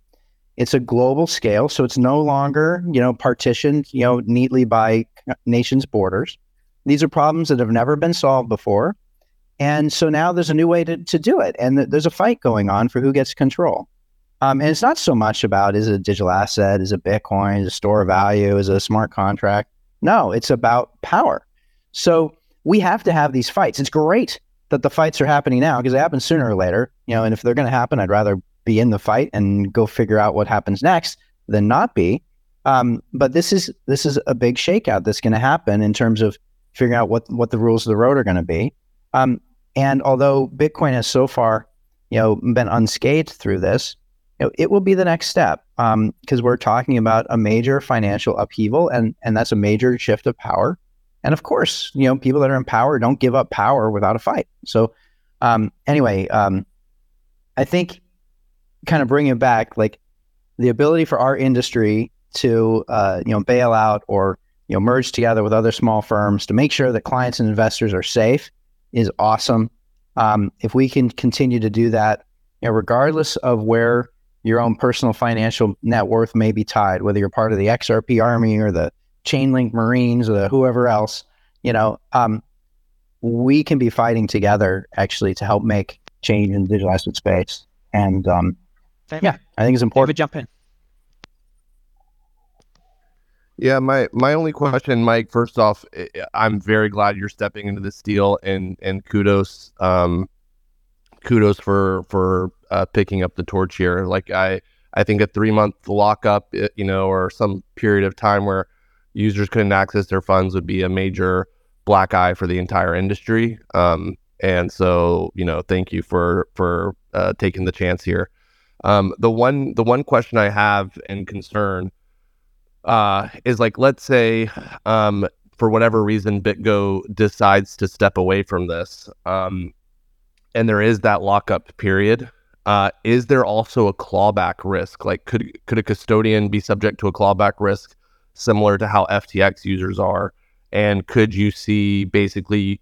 It's a global scale, so it's no longer, you know, partitioned, you know, neatly by nations' borders. These are problems that have never been solved before. And so now there's a new way to, to do it. And th- there's a fight going on for who gets control. Um, and it's not so much about is it a digital asset, is it Bitcoin, is it a store of value, is it a smart contract? No, it's about power. So we have to have these fights. It's great that the fights are happening now because they happen sooner or later. You know, and if they're going to happen, I'd rather be in the fight and go figure out what happens next than not be. Um, but this is this is a big shakeout that's going to happen in terms of figuring out what what the rules of the road are going to be. Um, and although Bitcoin has so far, you know, been unscathed through this, it will be the next step because um, we're talking about a major financial upheaval and and that's a major shift of power and of course you know people that are in power don't give up power without a fight so um, anyway um, i think kind of bringing it back like the ability for our industry to uh, you know bail out or you know merge together with other small firms to make sure that clients and investors are safe is awesome um, if we can continue to do that you know, regardless of where your own personal financial net worth may be tied, whether you're part of the XRP Army or the Chainlink Marines or the whoever else. You know, um, we can be fighting together actually to help make change in the digital asset space. And um, yeah, I think it's important. David, jump in. Yeah, my my only question, Mike. First off, I'm very glad you're stepping into this deal, and and kudos, um, kudos for for uh, picking up the torch here. Like I, I think a three month lockup, you know, or some period of time where users couldn't access their funds would be a major black eye for the entire industry. Um, and so, you know, thank you for for uh, taking the chance here. Um, the one the one question I have and concern uh, is like, let's say, um, for whatever reason, BitGo decides to step away from this, um, and there is that lockup period. Uh, is there also a clawback risk? Like, could could a custodian be subject to a clawback risk similar to how FTX users are? And could you see basically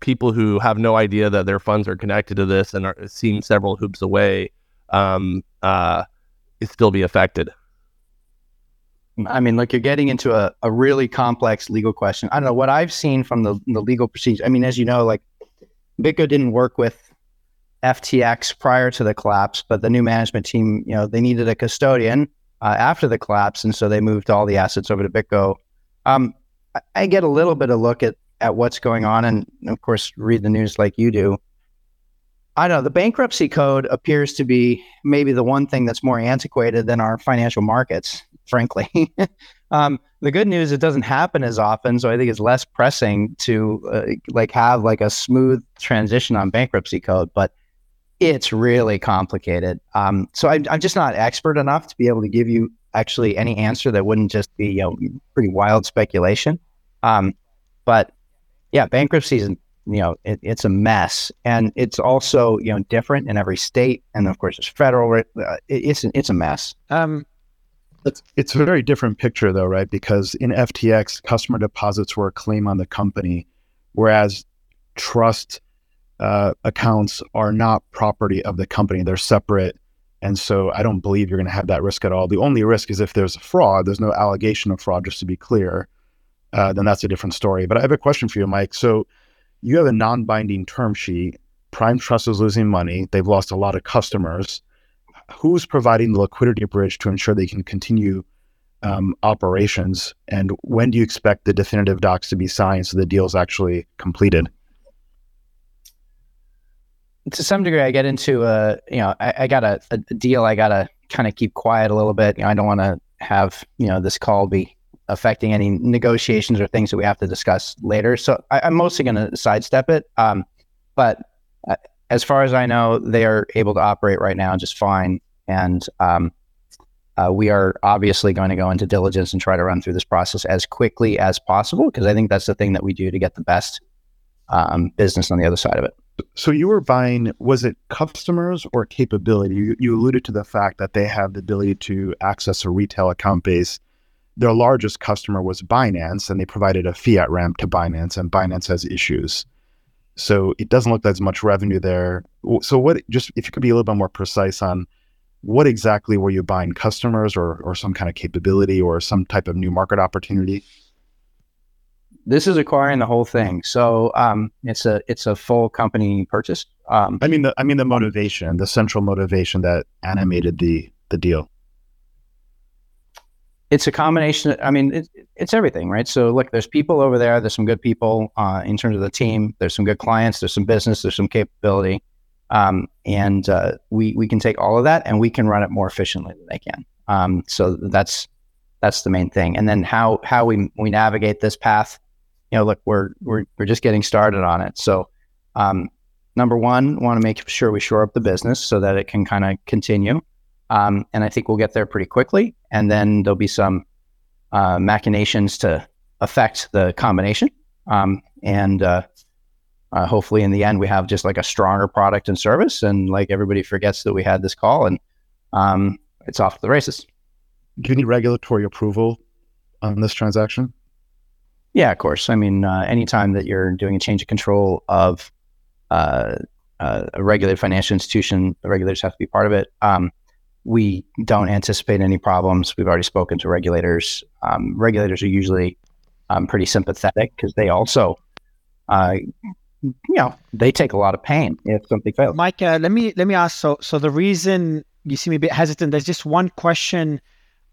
people who have no idea that their funds are connected to this and are seem several hoops away um, uh, it still be affected. I mean, like you're getting into a, a really complex legal question. I don't know what I've seen from the, the legal procedure. I mean, as you know, like BitGo didn't work with FTX prior to the collapse, but the new management team, you know, they needed a custodian uh, after the collapse, and so they moved all the assets over to BitGo. Um, I, I get a little bit of look at at what's going on, and of course, read the news like you do. I don't know. The bankruptcy code appears to be maybe the one thing that's more antiquated than our financial markets, frankly. um, the good news, it doesn't happen as often, so I think it's less pressing to uh, like have like a smooth transition on bankruptcy code. But it's really complicated. Um, so I, I'm just not expert enough to be able to give you actually any answer that wouldn't just be you know, pretty wild speculation. Um, but yeah, bankruptcy is you know it, it's a mess, and it's also you know different in every state, and of course it's federal. Uh, it, it's it's a mess. Um, it's it's a very different picture though, right? Because in FTX, customer deposits were a claim on the company, whereas trust uh, accounts are not property of the company; they're separate. And so I don't believe you're going to have that risk at all. The only risk is if there's a fraud. There's no allegation of fraud, just to be clear. Uh, then that's a different story. But I have a question for you, Mike. So you have a non-binding term sheet. Prime Trust is losing money. They've lost a lot of customers. Who's providing the liquidity bridge to ensure they can continue um, operations? And when do you expect the definitive docs to be signed so the deal is actually completed? to some degree, I get into a, you know, I, I got a, a deal I got to kind of keep quiet a little bit. You know, I don't want to have, you know, this call be affecting any negotiations or things that we have to discuss later. So I, am mostly going to sidestep it. Um, but uh, as far as I know, they are able to operate right now just fine. And um, uh, we are obviously going to go into diligence and try to run through this process as quickly as possible because I think that's the thing that we do to get the best um, business on the other side of it. So you were buying, was it customers or capability? You, you alluded to the fact that they have the ability to access a retail account base. Their largest customer was Binance, and they provided a fiat ramp to Binance, and Binance has issues. So it doesn't look like there's much revenue there. So what? Just if you could be a little bit more precise on what exactly were you buying, customers or or some kind of capability or some type of new market opportunity? this is acquiring the whole thing. So um, it's a it's a full company purchase. Um, I mean the I mean the motivation, the central motivation that animated the the deal. It's a combination. I mean, it, it's everything, right? So look, there's people over there. There's some good people uh, in terms of the team. There's some good clients. There's some business. There's some capability, um, and uh, we we can take all of that and we can run it more efficiently than they can. Um, so that's that's the main thing. And then how how we we navigate this path you know, look, we're we're we're just getting started on it. So, um, number one, want to make sure we shore up the business so that it can kind of continue. Um, and I think we'll get there pretty quickly. And then there'll be some uh, machinations to affect the combination. Um, and uh, uh, hopefully, in the end, we have just like a stronger product and service. And like everybody forgets that we had this call, and um, it's off to the races. Do you need regulatory approval on this transaction? Yeah, of course. I mean, uh, anytime that you're doing a change of control of uh, uh, a regulated financial institution, the regulators have to be part of it. Um, we don't anticipate any problems. We've already spoken to regulators. Um, regulators are usually um, pretty sympathetic because they also, uh, you know, they take a lot of pain if something fails. Mike, uh, let me let me ask. So, so the reason you see me a bit hesitant, there's just one question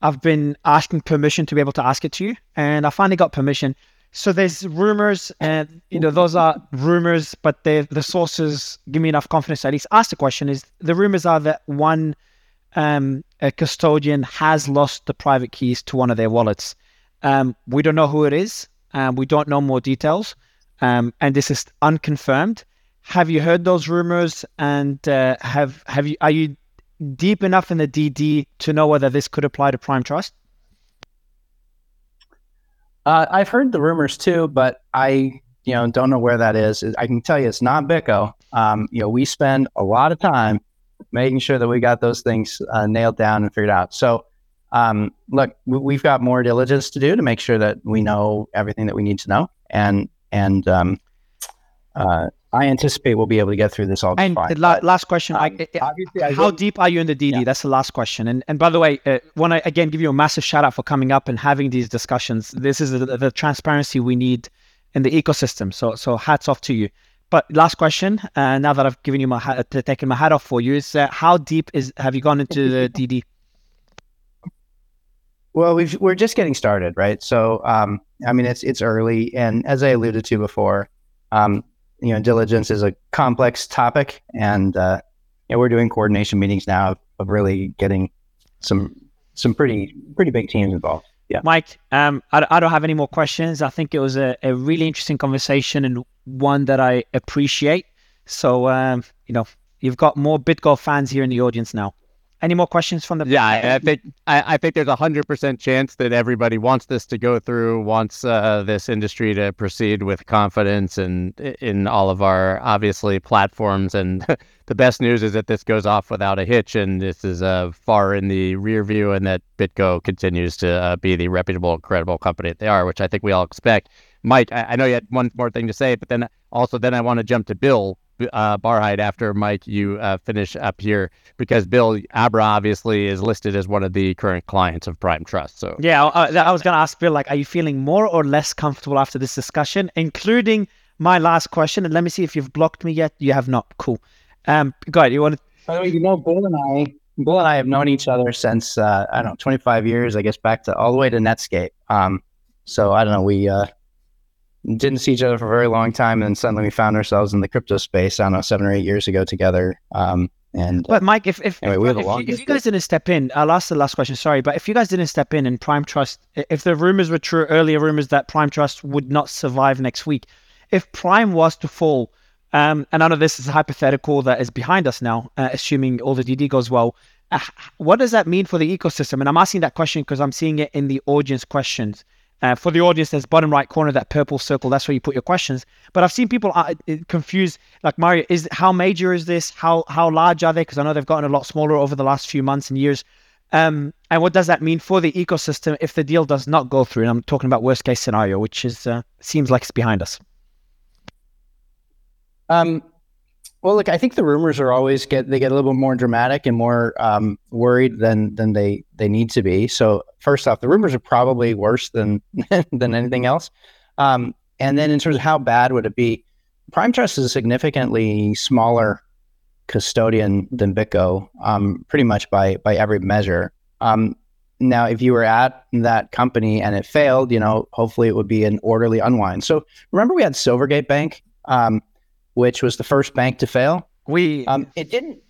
I've been asking permission to be able to ask it to you, and I finally got permission. So there's rumors, and you know those are rumors, but the the sources give me enough confidence to at least ask the question. Is the rumors are that one um, a custodian has lost the private keys to one of their wallets. Um, we don't know who it is. Um, we don't know more details, um, and this is unconfirmed. Have you heard those rumors? And uh, have have you are you deep enough in the DD to know whether this could apply to Prime Trust? Uh, I've heard the rumors too, but I you know don't know where that is. I can tell you it's not BitGo. Um, you know, we spend a lot of time making sure that we got those things uh, nailed down and figured out. So, um, look, we've got more diligence to do to make sure that we know everything that we need to know, and and um, uh, I anticipate we'll be able to get through this all And fine. la- But, last question: um, I, I- how deep are you in the DD? Yeah. That's the last question. And and by the way, uh, want to again give you a massive shout out for coming up and having these discussions. This is the, the transparency we need in the ecosystem. So so hats off to you. But last question, uh, now that I've given you my hat, taken my hat off for you, is uh, how deep is have you gone into the DD? Well, we've, we're just getting started, right? So, um, I mean, it's it's early, and as I alluded to before, um, you know, diligence is a complex topic, and uh, you know, we're doing coordination meetings now of really getting some some pretty pretty big teams involved. Yeah. Mike, um, I, I don't have any more questions. I think it was a, a really interesting conversation and one that I appreciate. So, um, you know, you've got more BitGo fans here in the audience now. Any more questions from the? Yeah, I, I think I, I think there's a hundred percent chance that everybody wants this to go through, wants uh, this industry to proceed with confidence, and in all of our obviously platforms. And the best news is that this goes off without a hitch, and this is uh, far in the rear view, and that BitGo continues to uh, be the reputable, credible company that they are, which I think we all expect. Mike, I, I know you had one more thing to say, but then also then I want to jump to Bill uh, Barhydt after Mike you uh, finish up here because Bill Abra obviously is listed as one of the current clients of Prime Trust. So Yeah, I, I was going to ask Bill, like, are you feeling more or less comfortable after this discussion, including my last question? And let me see if you've blocked me yet. You have not. Cool. Um, go ahead. You want to? By the way, you know, Bill and I, Bill and I have known each other since uh, I don't know, 25 years. I guess back to all the way to Netscape. Um, so I don't know. We uh, didn't see each other for a very long time, and suddenly we found ourselves in the crypto space. I don't know, seven or eight years ago together. Um, and But Mike, if if, Anyway, we have a if, long you, if you guys didn't step in, I'll ask the last question. Sorry, but if you guys didn't step in and Prime Trust, if the rumors were true, earlier rumors that Prime Trust would not survive next week, if Prime was to fall, um, and I know this is a hypothetical that is behind us now, uh, assuming all the DD goes well. Uh, what does that mean for the ecosystem? And I'm asking that question because I'm seeing it in the audience questions. Uh, for the audience, there's bottom right corner, that purple circle. That's where you put your questions. But I've seen people uh, confused. Like Mario, is how major is this? How how large are they? Because I know they've gotten a lot smaller over the last few months and years. Um, and what does that mean for the ecosystem if the deal does not go through? And I'm talking about worst case scenario, which is uh, seems like it's behind us. Um, well, look, I think the rumors are always get they get a little bit more dramatic and more um, worried than than they they need to be. So first off, the rumors are probably worse than than anything else. Um, and then in terms of how bad would it be, Prime Trust is a significantly smaller custodian than BitGo, um, pretty much by by every measure. Um, now, if you were at that company and it failed, you know, hopefully it would be an orderly unwind. So remember, we had Silvergate Bank. Um, which was the first bank to fail. We, Um, it didn't.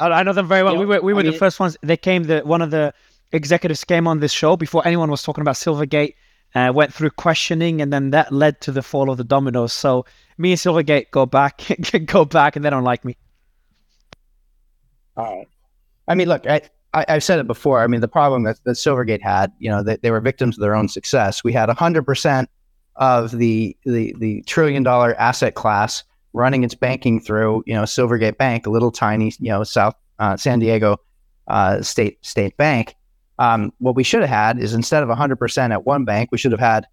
I, I know them very well. you we were we I were the mean- first ones. They came the one of the executives came on this show before anyone was talking about Silvergate. Uh, went through questioning, and then that led to the fall of the dominoes. So me and Silvergate go back, go back, and they don't like me. All right. I mean, look, I, I, I've said it before. I mean, the problem that, that Silvergate had, you know, they, they were victims of their own success. We had 100% of the, the, the trillion dollar asset class running its banking through, you know, Silvergate Bank, a little tiny, you know, South uh, San Diego uh, state state bank. Um, what we should have had is instead of 100% at one bank, we should have had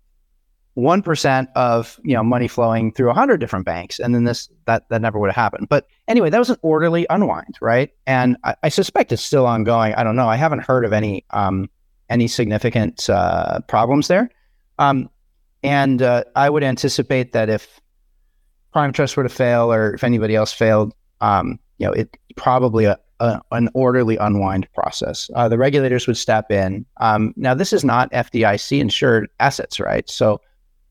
1% of you know money flowing through 100 different banks and then this that that never would have happened. But anyway that was an orderly unwind right? And i, I suspect it's still ongoing. I don't know. I haven't heard of any um any significant uh, problems there. Um and uh, i would anticipate that if prime trust were to fail or if anybody else failed um you know it probably a, a, an orderly unwind process. Uh, the regulators would step in. Um, now this is not fdic insured assets right? So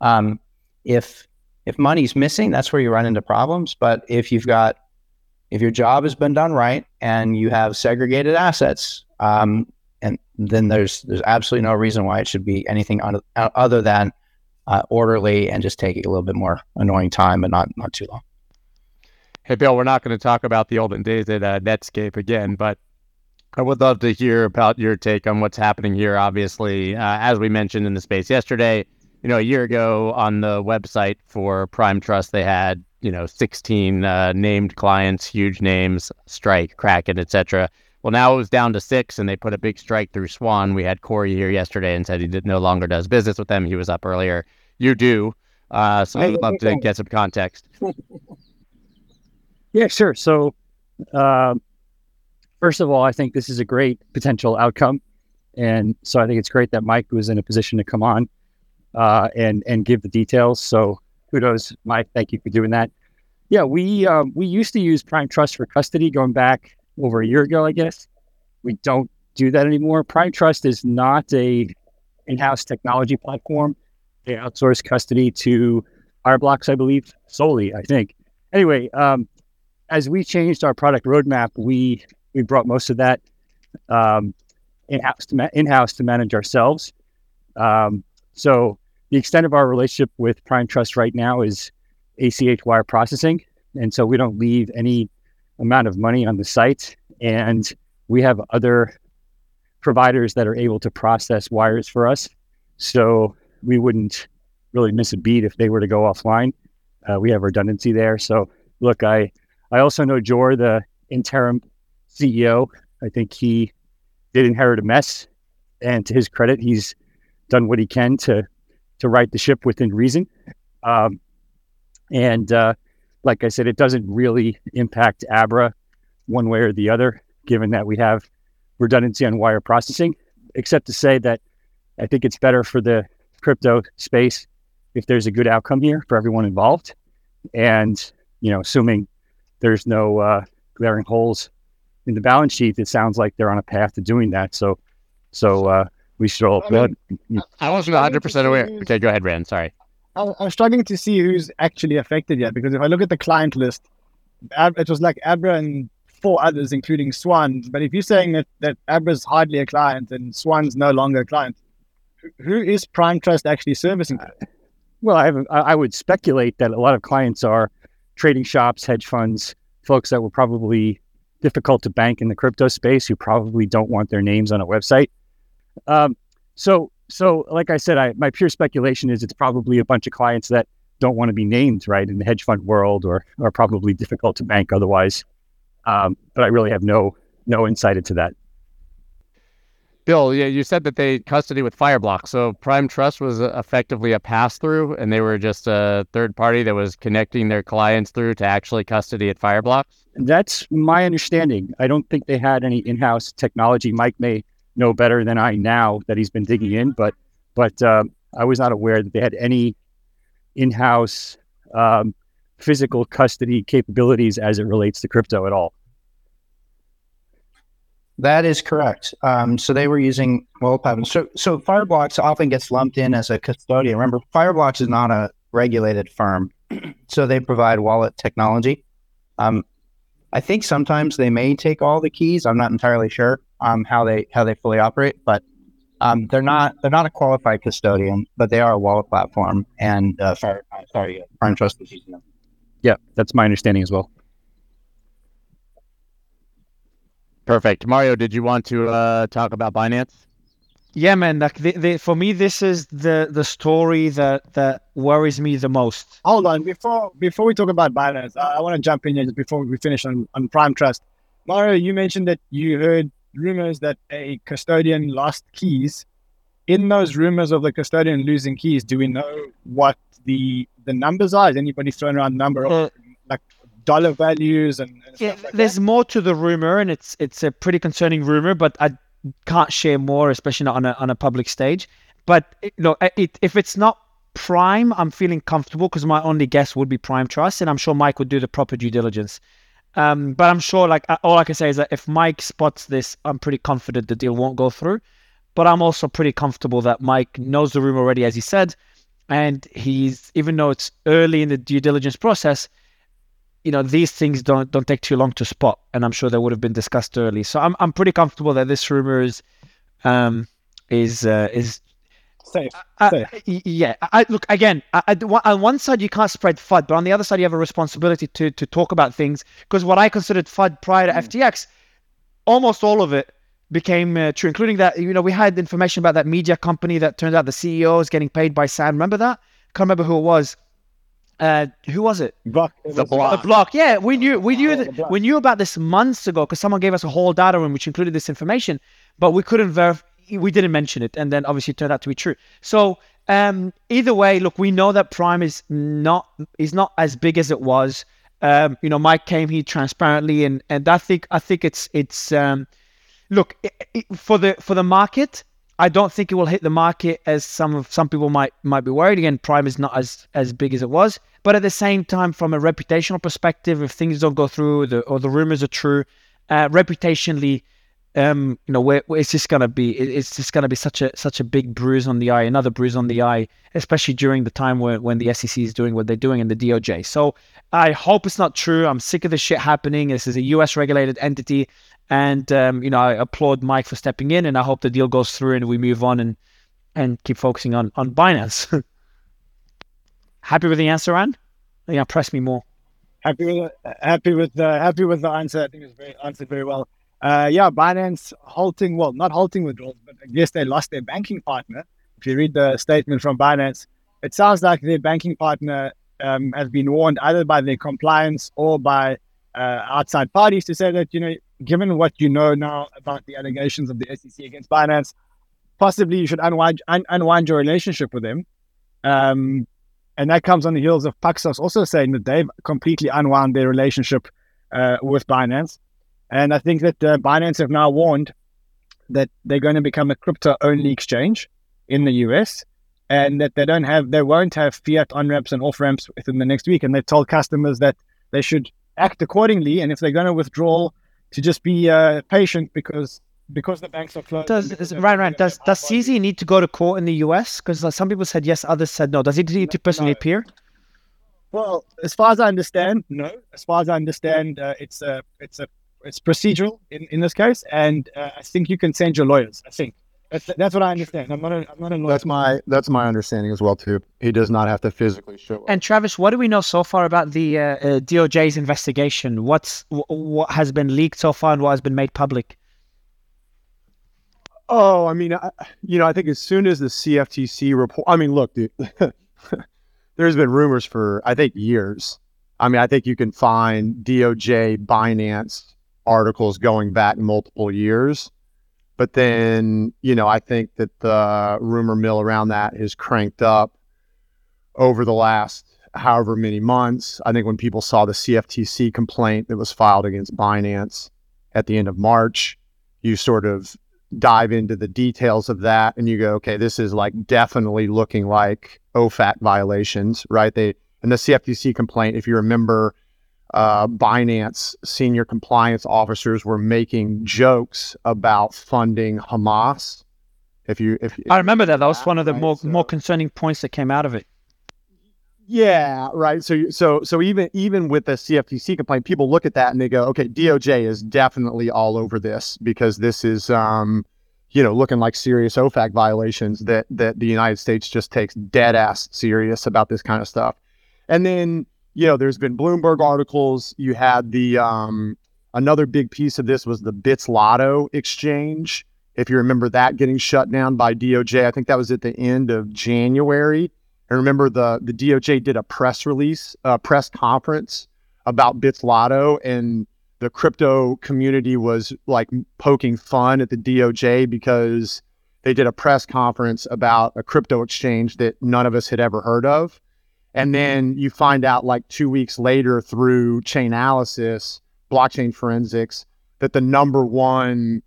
um, if if money's missing, that's where you run into problems. But if you've got if your job has been done right and you have segregated assets, um, and then there's there's absolutely no reason why it should be anything other than uh, orderly and just taking a little bit more annoying time, but not not too long. Hey, Bill, we're not going to talk about the olden days at uh, Netscape again, but I would love to hear about your take on what's happening here. Obviously, uh, as we mentioned in the space yesterday, you know, a year ago on the website for Prime Trust, they had you know 16 uh, named clients, huge names, Strike, Kraken, etc. Well, now it was down to six, and they put a big strike through Swan. We had Cory here yesterday and said he did, no longer does business with them. He was up earlier. You do. Uh, so I'd love to get some context. Yeah, sure. So, um, first of all, I think this is a great potential outcome, and so I think it's great that Mike was in a position to come on uh, and and give the details. So, kudos, Mike. Thank you for doing that. Yeah, we um, we used to use Prime Trust for custody going back over a year ago, I guess. We don't do that anymore. Prime Trust is not a in-house technology platform. They outsource custody to Fireblocks, I believe, solely. I think. Anyway, um, as we changed our product roadmap, we we brought most of that um, in-house to ma- in-house to manage ourselves. Um, so the extent of our relationship with Prime Trust right now is ACH wire processing, and so we don't leave any amount of money on the site, and we have other providers that are able to process wires for us. So we wouldn't really miss a beat if they were to go offline. Uh, we have redundancy there. So look, I I also know Jor, the interim CEO. I think he did inherit a mess, and to his credit, he's done what he can to to right the ship within reason. Um, and uh, like I said, it doesn't really impact Abra one way or the other, given that we have redundancy on wire processing, except to say that I think it's better for the crypto space if there's a good outcome here for everyone involved. And, you know, assuming there's no uh, glaring holes in the balance sheet, it sounds like they're on a path to doing that. So, so uh, we should all. I mean, I wasn't 100 percent aware. Okay, go ahead, Ran. Sorry. I'm struggling to see who's actually affected yet because if I look at the client list, it was like Abra and four others, including Swan. But if you're saying that, that Abra's hardly a client and Swan's no longer a client, who- is Prime Trust actually servicing? Well, I, I I would speculate that a lot of clients are trading shops, hedge funds, folks that were probably difficult to bank in the crypto space who probably don't want their names on a website. Um, so, so like I said, I, my pure speculation is it's probably a bunch of clients that don't want to be named, right, in the hedge fund world, or are probably difficult to bank otherwise. Um, but I really have no no insight into that. Bill, yeah, you said that they custody with Fireblock. So Prime Trust was uh, effectively a pass through, and they were just a third party that was connecting their clients through to actually custody at Fireblocks. That's my understanding. I don't think they had any in-house technology. Mike may know better than I now that he's been digging in, but but um, I was not aware that they had any in-house um, physical custody capabilities as it relates to crypto at all. That is correct. Um, so they were using well. So so Fireblocks often gets lumped in as a custodian. Remember, Fireblocks is not a regulated firm, so they provide wallet technology. Um, I think sometimes they may take all the keys. I'm not entirely sure um, how they how they fully operate, but um, they're not they're not a qualified custodian, but they are a wallet platform. And uh, Fire, uh, sorry, Prime Trust is using them. Yeah, that's my understanding as well. Perfect. Mario, did you want to uh, talk about Binance? Yeah, man. Like the, the, for me, this is the the story that that worries me the most. Hold on, before before we talk about Binance, I, I want to jump in here just before we finish on, on Prime Trust. Mario, you mentioned that you heard rumors that a custodian lost keys. In those rumors of the custodian losing keys, do we know what the the numbers are? Is anybody throwing around number of Uh, like dollar values and, and Yeah, like there's that? more to the rumor, and it's it's a pretty concerning rumor, but I can't share more, especially not on a on a public stage. But it, look, it, if it's not Prime, I'm feeling comfortable because my only guess would be Prime Trust, and I'm sure Mike would do the proper due diligence. Um, but I'm sure, like uh, all I can say is that if Mike spots this, I'm pretty confident the deal won't go through. But I'm also pretty comfortable that Mike knows the room already, as he said, and he's even though it's early in the due diligence process, you know these things don't don't take too long to spot, and I'm sure they would have been discussed early. So I'm I'm pretty comfortable that this rumor is um is uh, is Safe. uh, Safe. yeah. I, look again. I, I, on one side you can't spread FUD, but on the other side you have a responsibility to to talk about things because what I considered FUD prior to FTX, almost all of it became uh, true, including that you know we had information about that media company that turned out the CEO is getting paid by Sam. Remember that? Can't remember who it was. Uh, who was it? Block. The block. The block. Yeah, we knew we knew Oh, that, we knew about this months ago because someone gave us a whole data room which included this information, but we couldn't verify. we didn't mention it, and then obviously it turned out to be true. So um, either way, look, we know that Prime is not is not as big as it was. Um, you know, Mike came here transparently, and and I think I think it's it's um, look it, it, for the for the market. I don't think it will hit the market as some of some people might might be worried. Again, Prime is not as as big as it was, but at the same time, from a reputational perspective, if things don't go through the, or the rumors are true, uh, reputationally, um, you know, where, it's just gonna be, it's just gonna be such a such a big bruise on the eye, another bruise on the eye, especially during the time when when the SEC is doing what they're doing in the DOJ. So I hope it's not true. I'm sick of this shit happening. This is a U.S. regulated entity, and um, you know, I applaud Mike for stepping in, and I hope the deal goes through and we move on and and keep focusing on on Binance. Happy with the answer, Anne? Yeah, press me more. Happy with happy with uh, happy with the answer. I think it's very answered very well. Uh, yeah, Binance halting, well, not halting withdrawals, but I guess they lost their banking partner. If you read the statement from Binance, it sounds like their banking partner um, has been warned either by their compliance or by uh, outside parties to say that, you know, given what you know now about the allegations of the SEC against Binance, possibly you should unwind, un- unwind your relationship with them. Um, and that comes on the heels of Paxos also saying that they've completely unwound their relationship uh, with Binance. And I think that uh, Binance have now warned that they're going to become a crypto only exchange in the US and that they don't have, they won't have fiat on ramps and off ramps within the next week. And they've told customers that they should act accordingly. And if they're going to withdraw, to just be uh, patient because because the banks are closed. Does is, right, right. Does does CZ need to go to court in the US? Because some people said yes, others said no. Does he need to personally no. appear? Well, as far as I understand, no. As far as I understand, uh, it's a it's a it's procedural in, in this case, and uh, I think you can send your lawyers. I think that's that's what I understand. I'm not a, I'm not a lawyer. That's my that's my understanding as well too. He does not have to physically show up. And Travis, what do we know so far about the uh, uh, DOJ's investigation? What's what has been leaked so far and what has been made public? Oh, I mean, I, you know, I think as soon as the CFTC report, I mean, look, dude, there's been rumors for I think years. I mean, I think you can find DOJ Binance articles going back multiple years. But then, you know, I think that the rumor mill around that has cranked up over the last however many months. I think when people saw the CFTC complaint that was filed against Binance at the end of March, you sort of dive into the details of that and you go, okay, this is like definitely looking like OFAC violations, right? They and the CFTC complaint, if you remember, uh, Binance senior compliance officers were making jokes about funding Hamas. If you, if, if I remember that, that was one of the right? more so, more concerning points that came out of it. Yeah, right. So, so, so even even with the CFTC complaint, people look at that and they go, okay, DOJ is definitely all over this because this is, um, you know, looking like serious OFAC violations that that the United States just takes dead ass serious about this kind of stuff. And then you know, there's been Bloomberg articles. You had the um, another big piece of this was the Bitzlato exchange. If you remember that getting shut down by DOJ, I think that was at the end of January. And remember the the DOJ did a press release, a press conference about Bitzlato, and the crypto community was like poking fun at the DOJ because they did a press conference about a crypto exchange that none of us had ever heard of. And then you find out like two weeks later through Chainalysis, blockchain forensics, that the number one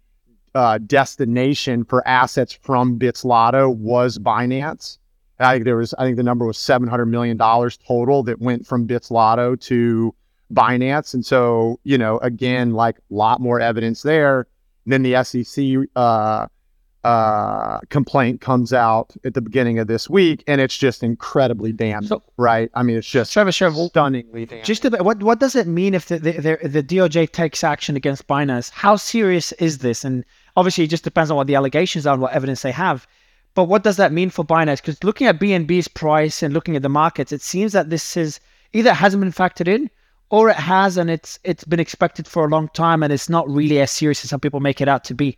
uh, destination for assets from Bitzlato was Binance. I think there was, I think the number was seven hundred million dollars total that went from Bitzlato to Binance, and so you know, again, like a lot more evidence there. And then the SEC uh, uh, complaint comes out at the beginning of this week, and it's just incredibly damning, so, right? I mean, it's just Trevor, Trevor, stunningly damning. Just about, what what does it mean if the, the, the, the DOJ takes action against Binance? How serious is this? And obviously, it just depends on what the allegations are and what evidence they have. But what does that mean for Binance? Because looking at BNB's price and looking at the markets, it seems that this is either hasn't been factored in or it has and it's it's been expected for a long time and it's not really as serious as some people make it out to be.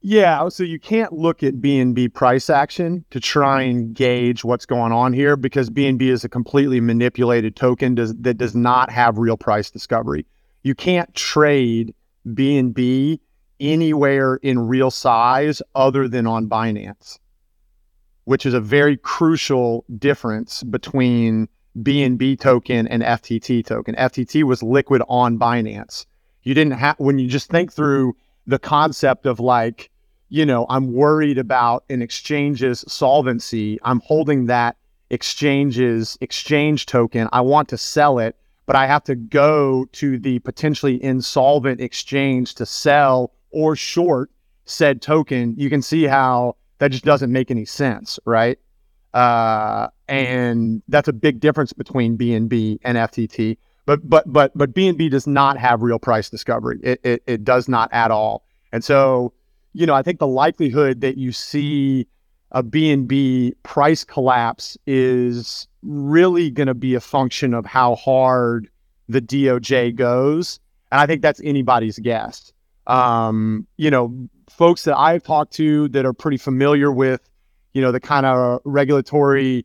Yeah, so you can't look at BNB price action to try mm-hmm. and gauge what's going on here because BNB is a completely manipulated token does, that does not have real price discovery. You can't trade BNB anywhere in real size other than on Binance, which is a very crucial difference between BNB token and FTT token. FTT was liquid on Binance. You didn't have when you just think through the concept of like, you know, I'm worried about an exchange's solvency. I'm holding that exchange's exchange token. I want to sell it, but I have to go to the potentially insolvent exchange to sell or short said token. You can see how that just doesn't make any sense, right? Uh, and that's a big difference between BNB and FTT. But but but but BNB does not have real price discovery. It, it it does not at all. And so, you know, I think the likelihood that you see a BNB price collapse is really going to be a function of how hard the DOJ goes. And I think that's anybody's guess. Um, you know, folks that I've talked to that are pretty familiar with, you know, the kind of regulatory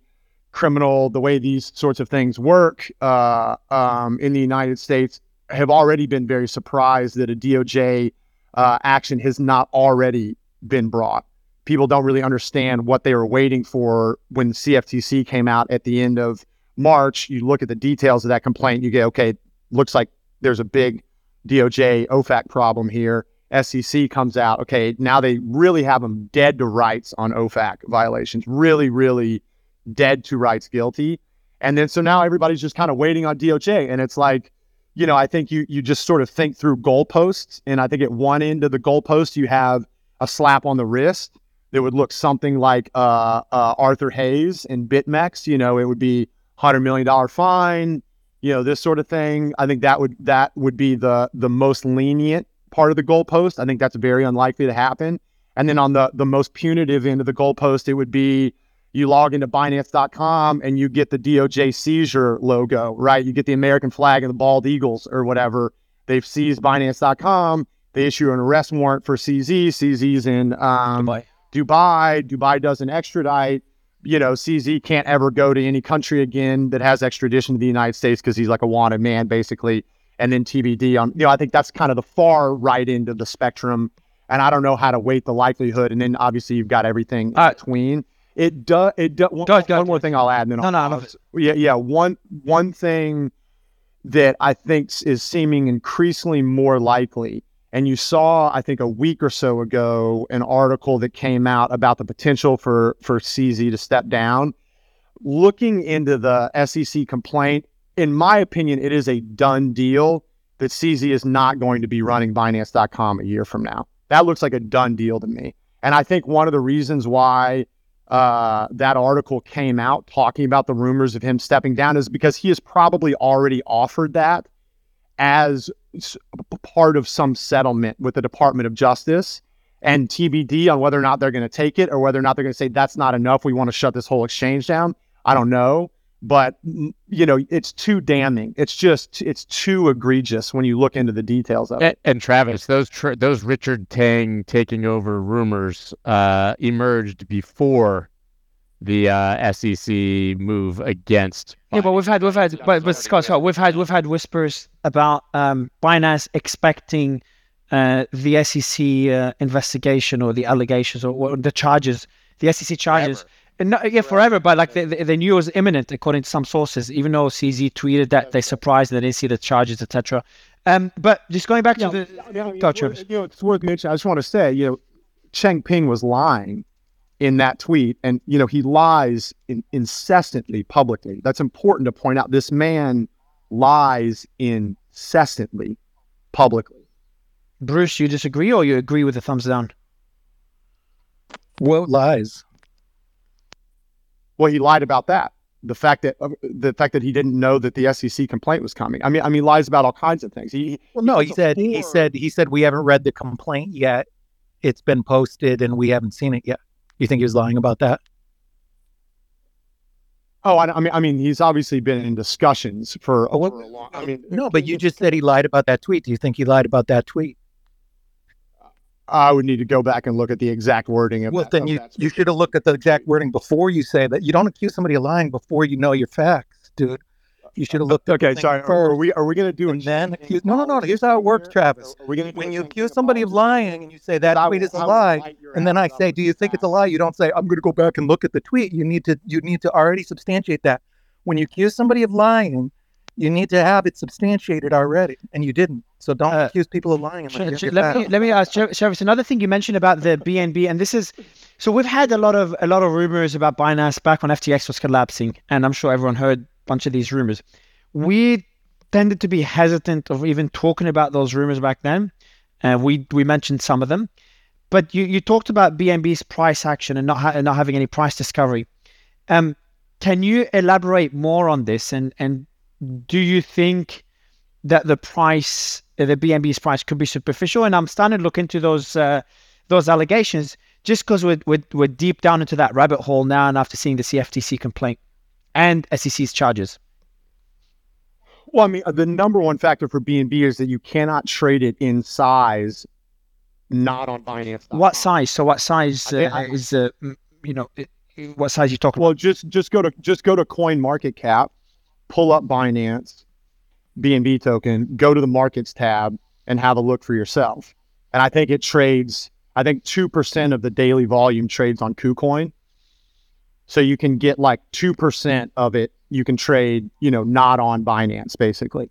criminal, the way these sorts of things work uh, um, in the United States have already been very surprised that a DOJ uh, action has not already been brought people don't really understand what they were waiting for when CFTC came out at the end of March. You look at the details of that complaint, you get, okay, looks like there's a big DOJ OFAC problem here. SEC comes out, okay, now they really have them dead to rights on OFAC violations, really, really dead to rights guilty. And then so now everybody's just kind of waiting on DOJ. And it's like, you know, I think you you just sort of think through goalposts. And I think at one end of the goalpost, you have a slap on the wrist that would look something like uh, uh, Arthur Hayes and BitMEX. You know, it would be hundred million dollar fine. You know, this sort of thing. I think that would that would be the the most lenient part of the goalpost. I think that's very unlikely to happen. And then on the the most punitive end of the goalpost, it would be you log into Binance.com and you get the DOJ seizure logo, right? You get the American flag and the bald eagles or whatever. They've seized Binance.com. They issue an arrest warrant for CZ. CZ's in um, Dubai. Dubai doesn't extradite. You know, CZ can't ever go to any country again that has extradition to the United States because he's like a wanted man, basically. And then TBD on, you know, I think that's kind of the far right end of the spectrum. And I don't know how to weight the likelihood. And then obviously you've got everything in uh, between. It does. It does. One, one more thing I'll add. And then no, I'll, no, no. Yeah, yeah. One one thing that I think is seeming increasingly more likely and you saw, I think, a week or so ago, an article that came out about the potential for for CZ to step down. Looking into the SEC complaint, in my opinion, it is a done deal that CZ is not going to be running Binance.com a year from now. That looks like a done deal to me. And I think one of the reasons why uh, that article came out talking about the rumors of him stepping down is because he has probably already offered that as part of some settlement with the Department of Justice and TBD on whether or not they're going to take it or whether or not they're going to say that's not enough. We want to shut this whole exchange down. I don't know, but you know, it's too damning. It's just it's too egregious when you look into the details of it. And Travis, those tra- those Richard Teng taking over rumors uh, emerged before the uh, SEC move against. Yeah, but we've had we've had but, but Scott, Scott, we've had we've had whispers about um, Binance expecting uh, the SEC uh, investigation or the allegations or, or, the charges, the SEC charges. And not, yeah, forever, but like they, they knew it was imminent according to some sources, even though CZ tweeted that they surprised and they didn't see the charges, etc. Um, but just going back yeah, to the, yeah, you know, it's worth mentioning. I just want to say, you know, Changpeng was lying in that tweet. And, you know, he lies in, incessantly publicly. That's important to point out. This man lies incessantly publicly. Bruce, you disagree or you agree with the thumbs down? Well, lies. Well, he lied about that. The fact that uh, the fact that he didn't know that the SEC complaint was coming. I mean, I mean, lies about all kinds of things. He well, no, he, he said he said he said we haven't read the complaint yet. It's been posted and we haven't seen it yet. You think he was lying about that? Oh, I, I mean, I mean, he's obviously been in discussions for, oh, for a long. I mean, no, but you just said he lied about that tweet. Do you think he lied about that tweet? I would need to go back and look at the exact wording of well, that. then you, you should have looked at the exact wording before you say that. You don't accuse somebody of lying before you know your facts, dude. You should have looked. At Okay, sorry. thing Are, we are we gonna do and a then accuse. No, no, no. Here's how it works, Travis. Are we gonna When you accuse somebody of lying and you say that I tweet will- is a lie, and then I say, "Do you think it's a lie?" You don't say, "I'm going to go back and look at the tweet." You need to you need to already substantiate that. When you accuse somebody of lying, you need to have it substantiated already, and you didn't. So don't Uh, accuse people of lying. Sh- sh- let me let me ask Travis. Another thing you mentioned about the BNB, and this is so we've had a lot of a lot of rumors about Binance back when FTX was collapsing, and I'm sure everyone heard a bunch of these rumors. We tended to be hesitant of even talking about those rumors back then, and we we mentioned some of them. But you, you talked about BNB's price action and not ha- and not having any price discovery. Um, can you elaborate more on this? And and do you think that the price, uh, the BNB's price, could be superficial? And I'm starting to look into those uh, those allegations just because we're, we're we're deep down into that rabbit hole now, and after seeing the CFTC complaint and SEC's charges. Well, I mean, the number one factor for BNB is that you cannot trade it in size, not on Binance. What size? So what size uh, I- is uh, you know it, what size you talking? Well, just just go to just go to Coin Market Cap, pull up Binance, BNB token, go to the Markets tab, and have a look for yourself. And I think it trades. I think two percent of the daily volume trades on KuCoin. So you can get like two percent of it. You can trade, you know, not on Binance, basically.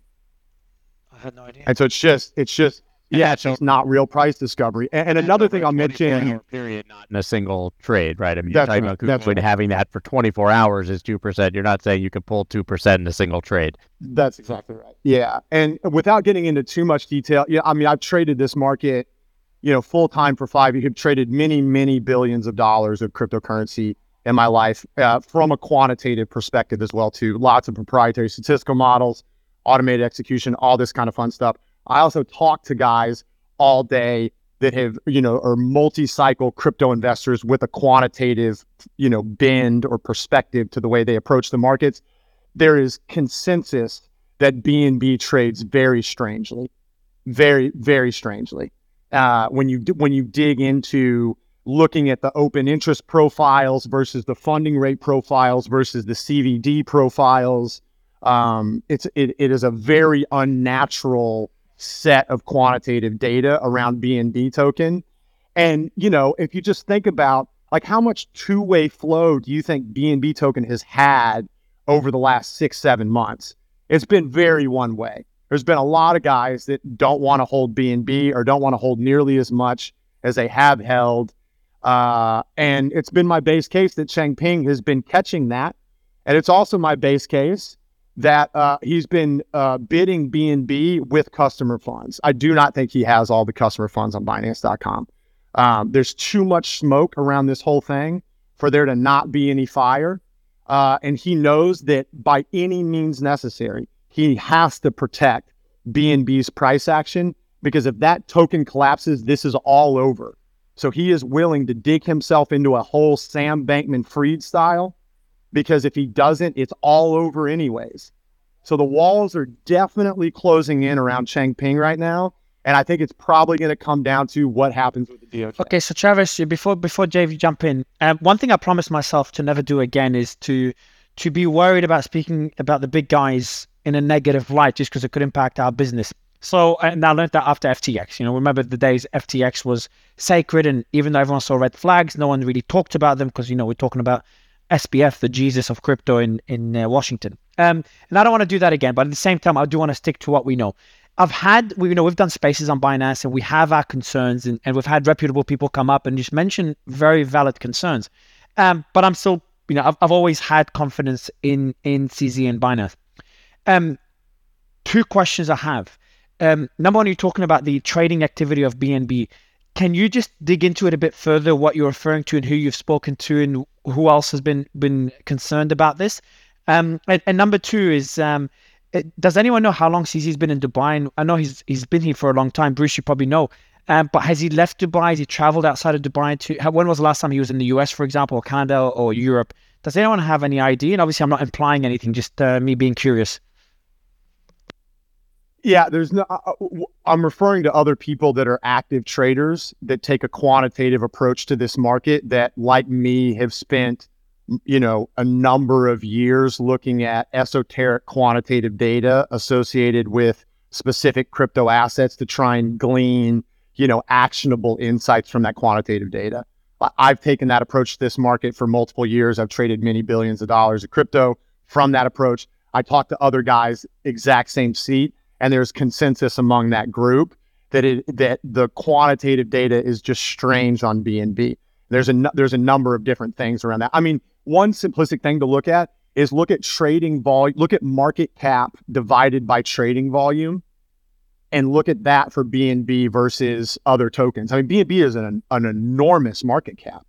I had no idea. And so it's just, it's just, yeah, it's just not real price discovery. And, and another thing I'll mention, period, not in a single trade, right? I mean, That's you're talking right, about that's right. having that for 24 hours is 2%. You're not saying you can pull 2% in a single trade. That's exactly right. Yeah. And without getting into too much detail, yeah, I mean, I've traded this market, you know, full time for five years, I've traded many, many billions of dollars of cryptocurrency in my life uh, from a quantitative perspective as well, too. Lots of proprietary statistical models, automated execution, all this kind of fun stuff. I also talk to guys all day that have, you know, are multi-cycle crypto investors with a quantitative, you know, bend or perspective to the way they approach the markets. There is consensus that BNB trades very strangely, very, very strangely. Uh, when you when you dig into looking at the open interest profiles versus the funding rate profiles versus the CVD profiles, um, it's it, it is a very unnatural set of quantitative data around BNB token. And you know, if you just think about like how much two-way flow do you think BNB token has had over the last six, seven months? It's been very one way. There's been a lot of guys that don't want to hold BNB or don't want to hold nearly as much as they have held. Uh, and it's been my base case that Changpeng has been catching that. And it's also my base case that uh, he's been uh, bidding BNB with customer funds. I do not think he has all the customer funds on Binance.com. Um, there's too much smoke around this whole thing for there to not be any fire. Uh, and he knows that by any means necessary, he has to protect BNB's price action because if that token collapses, this is all over. So he is willing to dig himself into a whole Sam Bankman Fried style because if he doesn't, it's all over anyways. So the walls are definitely closing in around Changpeng right now. And I think it's probably going to come down to what happens with the DOJ. Okay, so Travis, before before Dave jump in, um, one thing I promised myself to never do again is to to be worried about speaking about the big guys in a negative light just because it could impact our business. So and I learned that after FTX. You know, remember the days FTX was sacred, and even though everyone saw red flags, no one really talked about them because you know we're talking about SBF, the Jesus of crypto in in uh, Washington. Um, and I don't want to do that again, but at the same time, I do want to stick to what we know. I've had, we, you know, we've done spaces on Binance and we have our concerns and, and we've had reputable people come up and just mention very valid concerns. Um, but I'm still, you know, I've, I've always had confidence in, in CZ and Binance. Um, two questions I have. Um, number one, you're talking about the trading activity of BNB. Can you just dig into it a bit further, what you're referring to and who you've spoken to and who else has been, been concerned about this? Um, and, and number two is, um, it, does anyone know how long CZ's been in Dubai? And I know he's he's been here for a long time. Bruce, you probably know. Um, but has he left Dubai? Has he traveled outside of Dubai? To when was the last time he was in the US, for example, or Canada or Europe? Does anyone have any idea? And obviously, I'm not implying anything, just uh, me being curious. Yeah, there's no. uh, I'm referring to other people that are active traders that take a quantitative approach to this market that, like me, have spent you know, a number of years looking at esoteric quantitative data associated with specific crypto assets to try and glean, you know, actionable insights from that quantitative data. I've taken that approach to this market for multiple years. I've traded many billions of dollars of crypto from that approach. I talked to other guys, exact same seat, and there's consensus among that group that it that the quantitative data is just strange on BNB. There's a there's a number of different things around that. I mean, one simplistic thing to look at is look at trading volume, look at market cap divided by trading volume, and look at that for BNB versus other tokens. I mean, BNB is an an enormous market cap.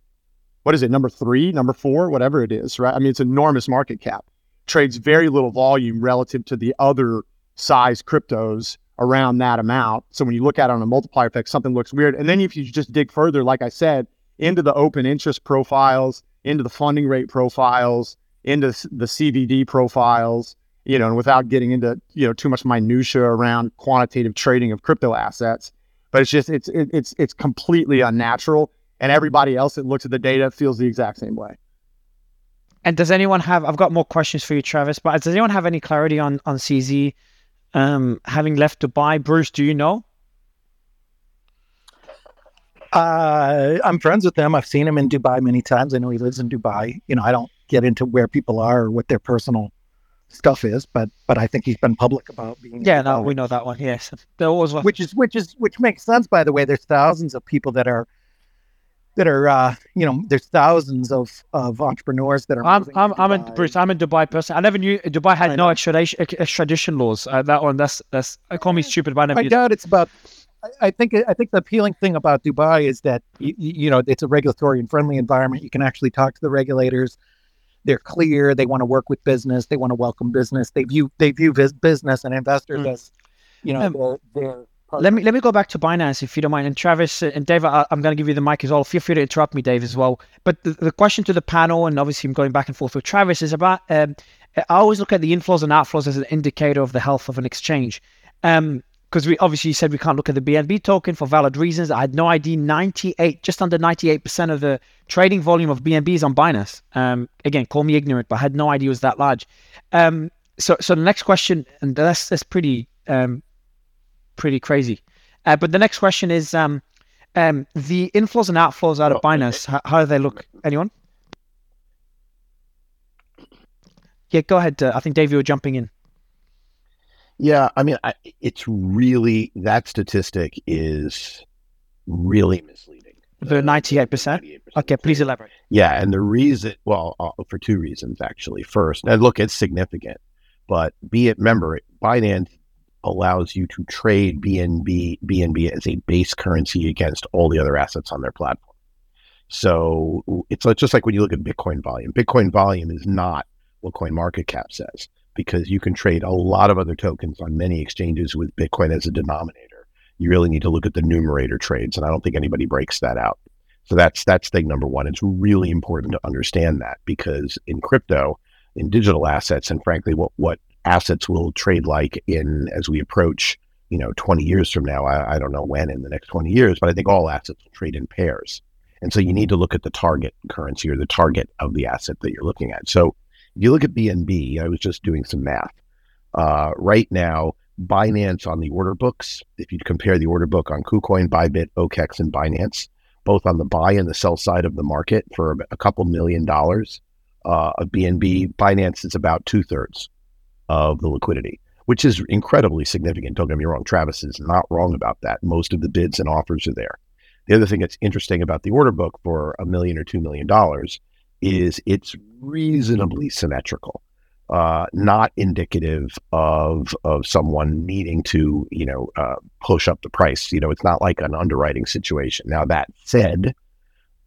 What is it? Number three, number four, whatever it is, right? I mean, it's enormous market cap. Trades very little volume relative to the other size cryptos around that amount. So when you look at it on a multiplier effect, something looks weird. And then if you just dig further, like I said, into the open interest profiles, into the funding rate profiles, into the CVD profiles, you know, and without getting into, you know, too much minutia around quantitative trading of crypto assets, but it's just it's it's it's completely unnatural and everybody else that looks at the data feels the exact same way. And does anyone have I've got more questions for you Travis, but does anyone have any clarity on on CZ um, having left Dubai. Bruce, do you know? Uh, I'm friends with him. I've seen him in Dubai many times. I know he lives in Dubai. You know, I don't get into where people are or what their personal stuff is, but but I think he's been public about being. Yeah, no, we know that one. Yes, there was. Which is which is which makes sense. By the way, there's thousands of people that are that are uh, you know there's thousands of of entrepreneurs that are I'm I'm, I'm in Bruce I'm in Dubai person. I never knew Dubai had no extradition extradition laws. Uh, that one that's that's I call me stupid but I never I doubt it's about I think I think the appealing thing about Dubai is that you, you know it's a regulatory and friendly environment. You can actually talk to the regulators. They're clear. They want to work with business. They want to welcome business. They view they view business and investors mm. as you know um, they're, they're let me let me go back to Binance if you don't mind. And Travis and Dave, I, am going to give you the mic as well. Feel free to interrupt me, Dave, as well. But the, the question to the panel, and obviously I'm going back and forth with Travis, is about. Um, I always look at the inflows and outflows as an indicator of the health of an exchange. Um, because we obviously said we can't look at the BNB token for valid reasons. I had no idea 98, just under 98% of the trading volume of BNB is on Binance. Um, again, call me ignorant, but I had no idea it was that large. Um, so, so the next question, and that's that's pretty um, pretty crazy. Uh, but the next question is um, um, the inflows and outflows out of oh, Binance. How, how, do they look? Anyone? Yeah, go ahead. Uh, I think Dave, you were jumping in. Yeah, I mean, I, it's really that statistic is really misleading. The ninety-eight percent. Okay, please elaborate. Yeah, and the reason, well, uh, for two reasons actually. First, and look, it's significant, but be it remember, Binance allows you to trade BNB BNB as a base currency against all the other assets on their platform. So it's just like when you look at Bitcoin volume. Bitcoin volume is not what Coin Market Cap says because you can trade a lot of other tokens on many exchanges with Bitcoin as a denominator. You really need to look at the numerator trades, and I don't think anybody breaks that out. So that's that's thing number one. It's really important to understand that because in crypto, in digital assets, and frankly, what what assets will trade like in as we approach, you know, 20 years from now. I, I don't know when in the next 20 years, but I think all assets will trade in pairs. And so you need to look at the target currency or the target of the asset that you're looking at. So if you look at BNB, I was just doing some math. Uh, right now, Binance on the order books, if you compare the order book on KuCoin, Bybit, OKEX, and Binance, both on the buy and the sell side of the market for a couple million dollars uh, of BNB, Binance is about two thirds of the liquidity, which is incredibly significant. Don't get me wrong, Travis is not wrong about that. Most of the bids and offers are there. The other thing that's interesting about the order book for a million or two million dollars is it's reasonably symmetrical, uh, not indicative of of someone needing to you know uh, push up the price. You know, it's not like an underwriting situation. Now that said,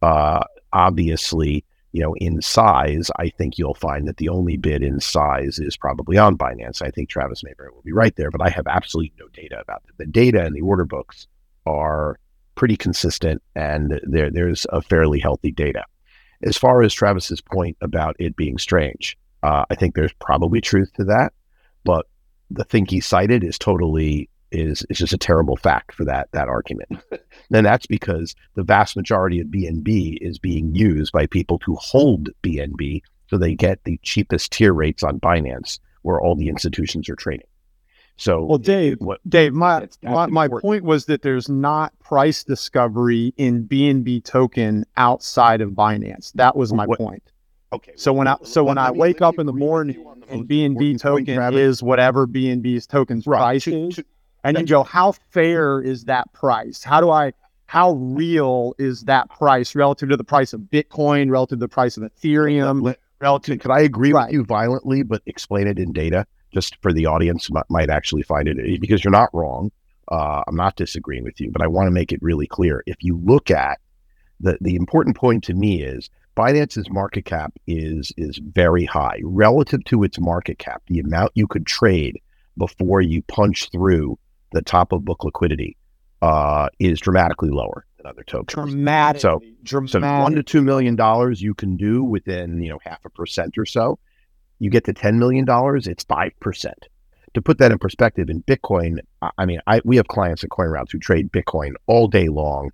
uh, obviously you know, in size, I think you'll find that the only bid in size is probably on Binance. I think Travis Mayberry will be right there, but I have absolutely no data about it. The data and the order books are pretty consistent, and there there's a fairly healthy data. As far as Travis's point about it being strange, uh, I think there's probably truth to that, but the thing he cited is totally is is just a terrible fact for that that argument. and that's because the vast majority of BNB is being used by people to hold BNB so they get the cheapest tier rates on Binance where all the institutions are trading. So Well, Dave, what Dave, my that's- that's my, my point was that there's not price discovery in BNB token outside of Binance. That was my What- point. okay. So when I so when let I me- wake up in the morning the and BNB important point, token is whatever BNB's token's price To- is, to- and you go, how fair is that price? How do I? How real is that price relative to the price of Bitcoin, relative to the price of Ethereum, relative? could I agree Right. with you violently, but explain it in data, just for the audience might, might actually find it because you're not wrong. Uh, I'm not disagreeing with you, but I want to make it really clear. If you look at the the important point to me is Binance's market cap is is very high relative to its market cap. The amount you could trade before you punch through the top of book liquidity uh, is dramatically lower than other tokens. Dramatically, So- dramatic. So one to two million dollars you can do within you know half a percent or so. You get to ten million dollars, it's five percent. To put that in perspective, in Bitcoin, I- mean, I we have clients at CoinRoutes who trade Bitcoin all day long.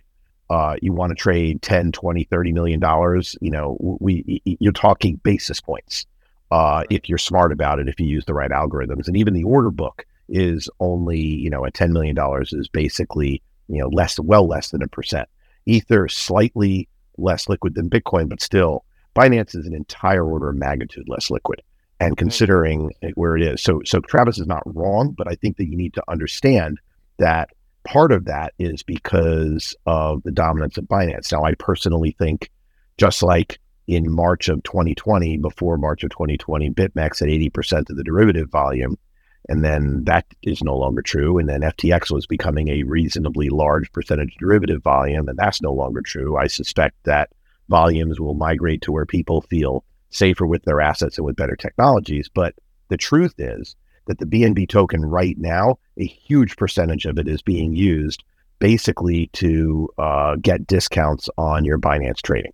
Uh, you want to trade 10, 20, 30 million dollars, you know, we you're talking basis points. Uh, if you're smart about it, if you use the right algorithms, and even the order book is only, you know, at ten million dollars is basically, you know, less, well less than a percent. Ether slightly less liquid than Bitcoin, but still, Binance is an entire order of magnitude less liquid. And considering where it is, so so Travis is not wrong, but I think that you need to understand that part of that is because of the dominance of Binance. Now, I personally think, just like in March of 2020, before March of 2020, BitMEX had 80% of the derivative volume. And then that is no longer true. And then FTX was becoming a reasonably large percentage derivative volume, and that's no longer true. I suspect that volumes will migrate to where people feel safer with their assets and with better technologies. But the truth is that the BNB token right now, a huge percentage of it is being used basically to uh, get discounts on your Binance trading.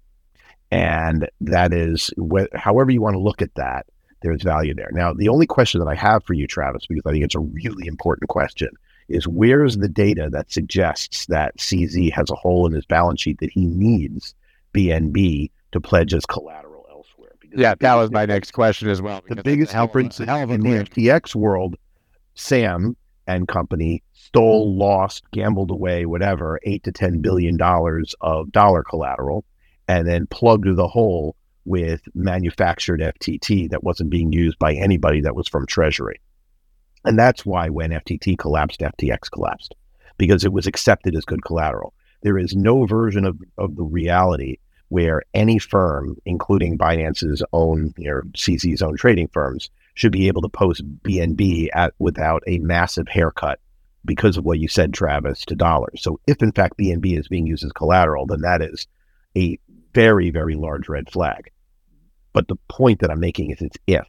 And that is, wh- however you want to look at that, there's value there. Now, the only question that I have for you, Travis, because I think it's a really important question, is where's the data that suggests that CZ has a hole in his balance sheet that he needs BNB to pledge as collateral elsewhere? Because Yeah, that was my next question as well. the biggest a hell of a- difference a hell of a in the. FTX world, Sam and company stole, mm-hmm. lost, gambled away, whatever, eight to ten billion dollars of dollar collateral, and then plugged the hole with manufactured FTT that wasn't being used by anybody that was from Treasury. And that's why when FTT collapsed, FTX collapsed, because it was accepted as good collateral. There is no version of, of the reality where any firm, including Binance's own, you know, CZ's own trading firms, should be able to post BNB at without a massive haircut because of what you said, Travis, to dollars. So if in fact BNB is being used as collateral, then that is a very, very large red flag. But the point that I'm making is it's if.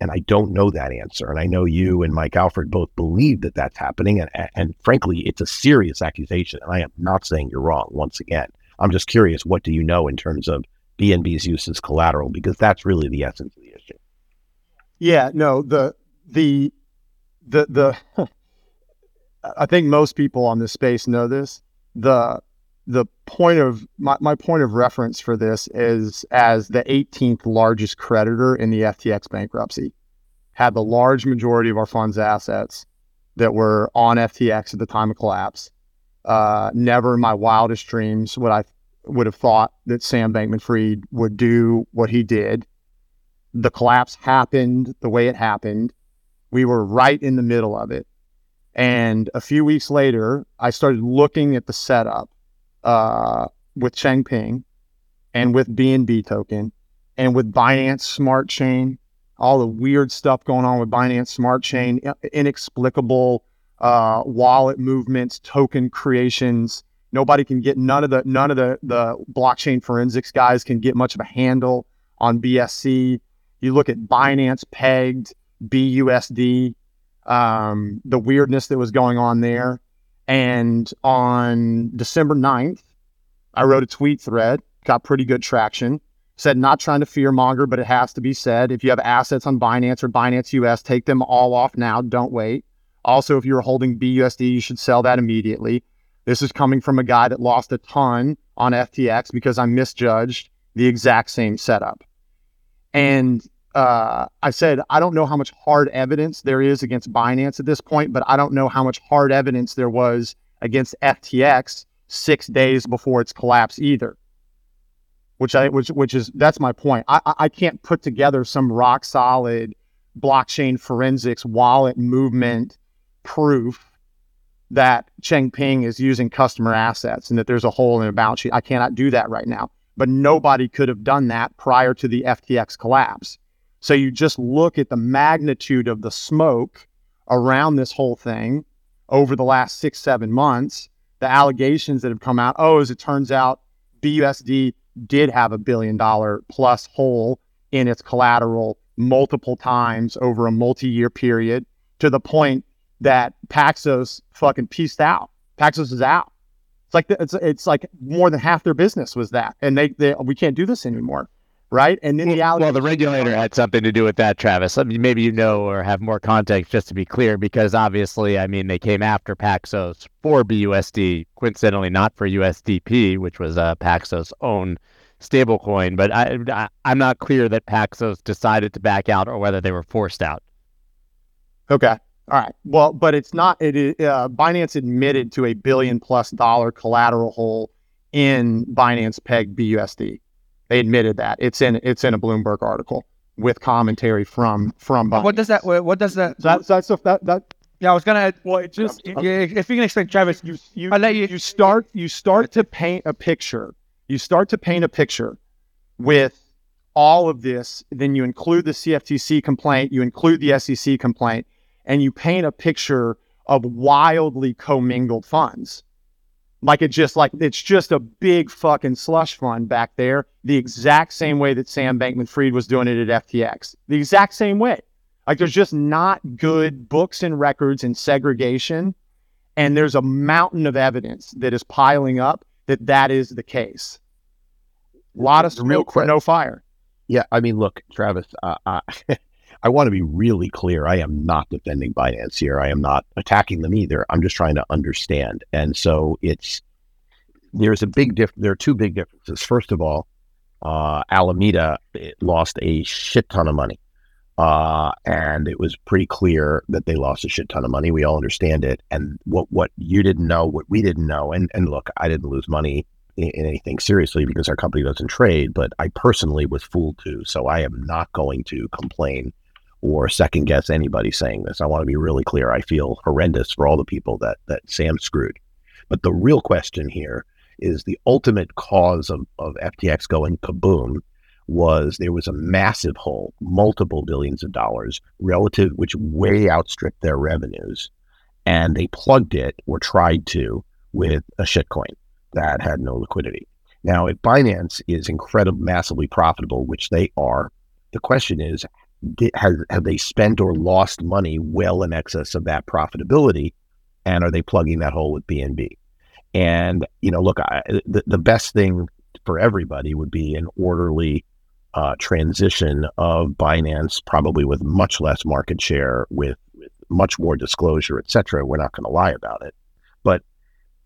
And I don't know that answer. And I know you and Mike Alfred both believe that that's happening. And, and frankly, it's a serious accusation. And I am not saying you're wrong once again. I'm just curious, what do you know in terms of BNB's use as collateral? Because that's really the essence of the issue. Yeah, no, the the the the I think most people on this space know this. The the point of my, my point of reference for this is as the 18th largest creditor in the FTX bankruptcy, had the large majority of our fund's assets that were on FTX at the time of collapse. Uh, never in my wildest dreams would I would have thought that Sam Bankman-Fried would do what he did the collapse happened the way it happened. We were right in the middle of it. And a few weeks later, I started looking at the setup uh, with Changpeng and with BNB token and with Binance Smart Chain, all the weird stuff going on with Binance Smart Chain, inexplicable uh, wallet movements, token creations. Nobody can get none of the none of the the blockchain forensics guys can get much of a handle on BSC. You look at Binance pegged BUSD, um, the weirdness that was going on there. And on December 9th, I wrote a tweet thread, got pretty good traction. Said, not trying to fear monger, but it has to be said. If you have assets on Binance or Binance US, take them all off now. Don't wait. Also, if you're holding BUSD, you should sell that immediately. This is coming from a guy that lost a ton on FTX because I misjudged the exact same setup. And uh, I said, I don't know how much hard evidence there is against Binance at this point, but I don't know how much hard evidence there was against FTX six days before its collapse either. Which I which which is that's my point. I I can't put together some rock solid blockchain forensics wallet movement proof that Changpeng is using customer assets and that there's a hole in a balance sheet. I cannot do that right now. But nobody could have done that prior to the FTX collapse. So you just look at the magnitude of the smoke around this whole thing over the last six, seven months, the allegations that have come out. Oh, as it turns out, BUSD did have a billion dollar plus hole in its collateral multiple times over a multi year period to the point that Paxos fucking pieced out. Paxos is out. It's like it's it's like more than half their business was that, and they, they we can't do this anymore, right? And then the well, the regulator had something to do with that, Travis. I mean, maybe you know or have more context, just to be clear, because obviously, I mean, they came after Paxos for BUSD, coincidentally not for USDP, which was uh, Paxos' own stablecoin. But I, I I'm not clear that Paxos decided to back out or whether they were forced out. Okay. All right. Well, but it's not. It is uh, Binance admitted to a billion plus dollar collateral hole in Binance Peg BUSD. They admitted that. It's in it's in a Bloomberg article with commentary from from. Binance. What does that? What does that? That that's that, that that. Yeah, I was gonna. Well, it just if, if you can explain, Travis, you you I'll let you. you start you start to paint a picture. You start to paint a picture with all of this. Then you include the CFTC complaint. You include the SEC complaint and you paint a picture of wildly commingled funds. Like it just like it's just a big fucking slush fund back there, the exact same way that Sam Bankman Fried was doing it at FTX. The exact same way. Like there's just not good books and records and segregation. And there's a mountain of evidence that is piling up that that is the case. A lot of smoke for no fire. Yeah, I mean, look, Travis, uh, uh, I want to be really clear. I am not defending Binance here. I am not attacking them either. I'm just trying to understand. And so it's there's a big diff. There are two big differences. First of all, uh, Alameda lost a shit ton of money, uh, and it was pretty clear that they lost a shit ton of money. We all understand it. And what what you didn't know, what we didn't know, and and look, I didn't lose money in, in anything seriously because our company doesn't trade, but I personally was fooled too. So I am not going to complain or second guess anybody saying this. I want to be really clear. I feel horrendous for all the people that that Sam screwed. But the real question here is the ultimate cause of, of FTX going kaboom was there was a massive hole, multiple billions of dollars relative, which way outstripped their revenues. And they plugged it or tried to with a shitcoin that had no liquidity. Now, if Binance is incredibly massively profitable, which they are, the question is have, have they spent or lost money well in excess of that profitability? And are they plugging that hole with BNB? And, you know, look, I, the, the best thing for everybody would be an orderly uh, transition of Binance, probably with much less market share, with, with much more disclosure, et cetera. We're not going to lie about it. But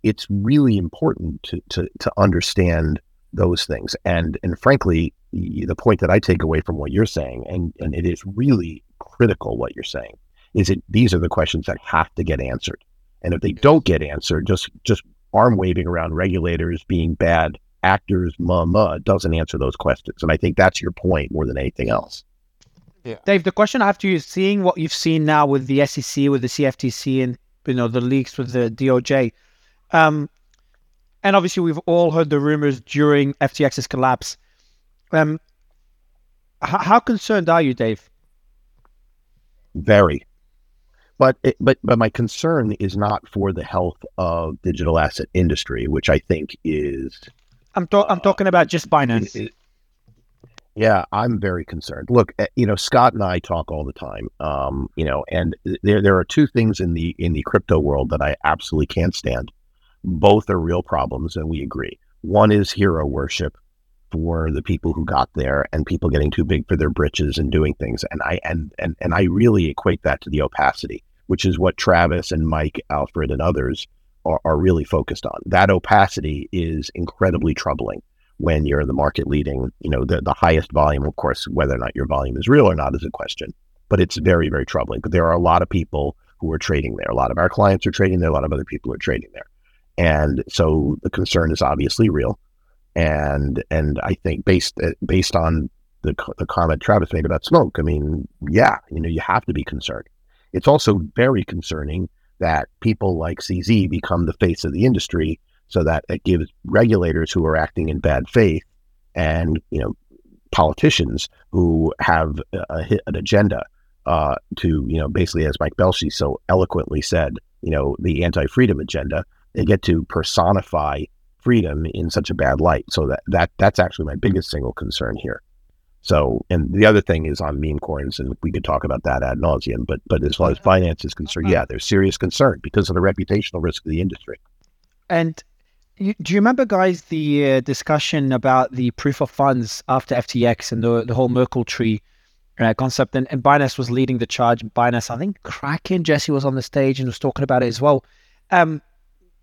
it's really important to, to, to understand those things. And, and frankly, the point that I take away from what you're saying, and, and it is really critical what you're saying, is that these are the questions that have to get answered. And if they don't get answered, just just arm waving around regulators being bad actors, mama, doesn't answer those questions. And I think that's your point more than anything else. Yeah. Dave, the question after you is seeing what you've seen now with the SEC, with the CFTC, and you know the leaks with the DOJ. Um, and obviously, we've all heard the rumors during FTX's collapse. Um, h- how concerned are you, Dave? Very. But it, but but my concern is not for the health of digital asset industry, which I think is. I'm to- I'm talking about just Binance. It, it, yeah, I'm very concerned. Look, eh, you know, Scott and I talk all the time. Um, you know, and there there are two things in the in the crypto world that I absolutely can't stand. Both are real problems, and we agree. One is hero worship, for the people who got there and people getting too big for their britches and doing things. And I and and and I really equate that to the opacity. which is what Travis and Mike, Alfred, and others are, are really focused on. That opacity is incredibly troubling when you're the market leading, you know, the, the highest volume. Of course, whether or not your volume is real or not is a question, but it's very, very troubling. But there are a lot of people who are trading there. A lot of our clients are trading there. A lot of other people are trading there. And so the concern is obviously real. And and I think based based on the the comment Travis made about smoke, I mean, yeah, you know, you have to be concerned. It's also very concerning that people like CZ become the face of the industry so that it gives regulators who are acting in bad faith and you know politicians who have a, an agenda uh, to you know basically as Mike Belshe so eloquently said you know the anti-freedom agenda they get to personify freedom in such a bad light so that that that's actually my biggest single concern here so and the other thing is on meme coins and we could talk about that ad nauseum but but as far as Binance is concerned yeah there's serious concern because of the reputational risk of the industry and you, do you remember, guys, the uh, discussion about the proof of funds after FTX and the the whole Merkle tree uh, concept? And, and Binance was leading the charge. Binance, I think Kraken, Jesse was on the stage and was talking about it as well. Um,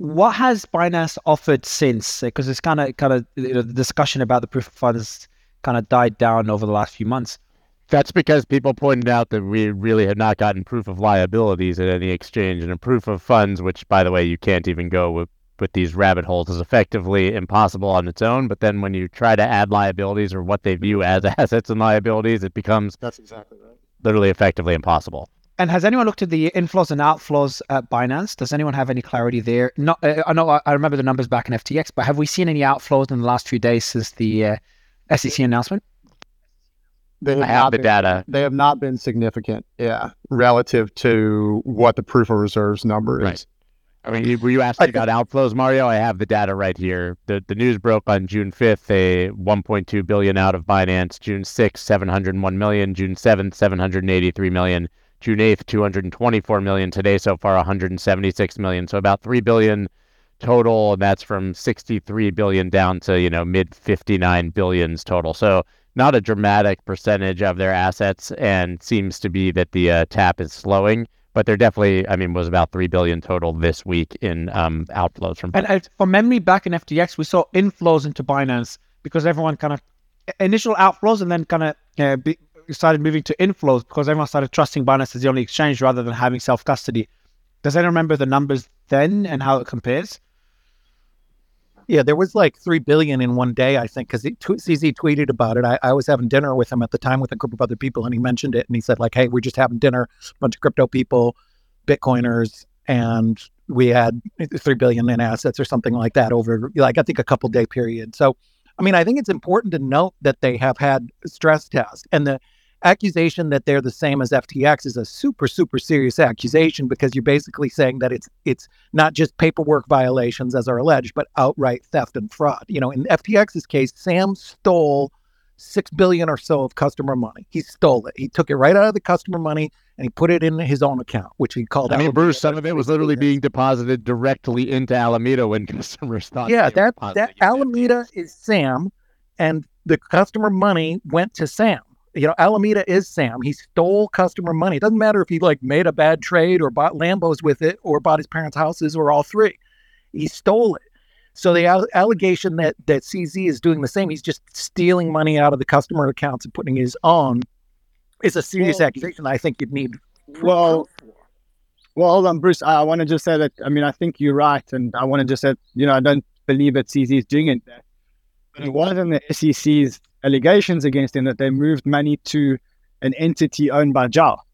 what has Binance offered since? Because it's kind of kind of you know, the discussion about the proof of funds kind of died down over the last few months. That's because people pointed out that we really had not gotten proof of liabilities at any exchange and a proof of funds, which, by the way, you can't even go with with these rabbit holes is effectively impossible on its own. But then when you try to add liabilities or what they view as assets and liabilities, it becomes that's exactly right. Literally, effectively impossible. And has anyone looked at the inflows and outflows at Binance? Does anyone have any clarity there? Not, uh, I know I remember the numbers back in FTX, but have we seen any outflows in the last few days since the uh, SEC announcement? They have, I have the been, data. They have not been significant, yeah, relative to what the proof of reserves number is. Right. I mean, were you asking about outflows, Mario? I have the data right here. The the news broke on June 5th, a 1.2 billion out of Binance. June 6th, 701 million. June 7th, 783 million. June 8th, 224 million. Today, so far, 176 million. So about 3 billion total. And that's from 63 billion down to, you know, mid 59 billions total. So not a dramatic percentage of their assets and seems to be that the uh, tap is slowing but there definitely, I mean, was about three billion total this week in um, outflows from. And, from memory, back in FTX, we saw inflows into Binance because everyone kind of initial outflows and then kind of uh, started moving to inflows because everyone started trusting Binance as the only exchange rather than having self custody. Does anyone remember the numbers then and how it compares? Yeah, there was like three billion in one day, I think, because CZ tweeted about it. I, I, was having dinner with him at the time with a group of other people, and he mentioned it, and he said like, "Hey, we're just having dinner, a bunch of crypto people, Bitcoiners, and we had three billion in assets or something like that over like I think a couple day period." So, I mean, I think it's important to note that they have had stress tests, and the accusation that they're the same as FTX is a super super serious accusation because you're basically saying that it's it's not just paperwork violations as are alleged but outright theft and fraud. You know, in FTX's case, Sam stole 6 billion or so of customer money. He stole it. He took it right out of the customer money and he put it in his own account, which he called I mean, Bruce, some of it was literally being deposited directly into Alameda when customers thought Yeah, that that Alameda is Sam and the customer money went to Sam you know, Alameda is Sam. He stole customer money. It doesn't matter if he like made a bad trade or bought Lambos with it or bought his parents' houses or all three. He stole it. So the al- allegation that that CZ is doing the same, he's just stealing money out of the customer accounts and putting his own, is a serious well, accusation. I think you'd need. Well, well, hold on, Bruce. I, I want to just say that. I mean, I think you're right, and I want to just say, you know, I don't believe that CZ is doing it. But it wasn't the SEC's allegations against him that they moved money to an entity owned by JAL.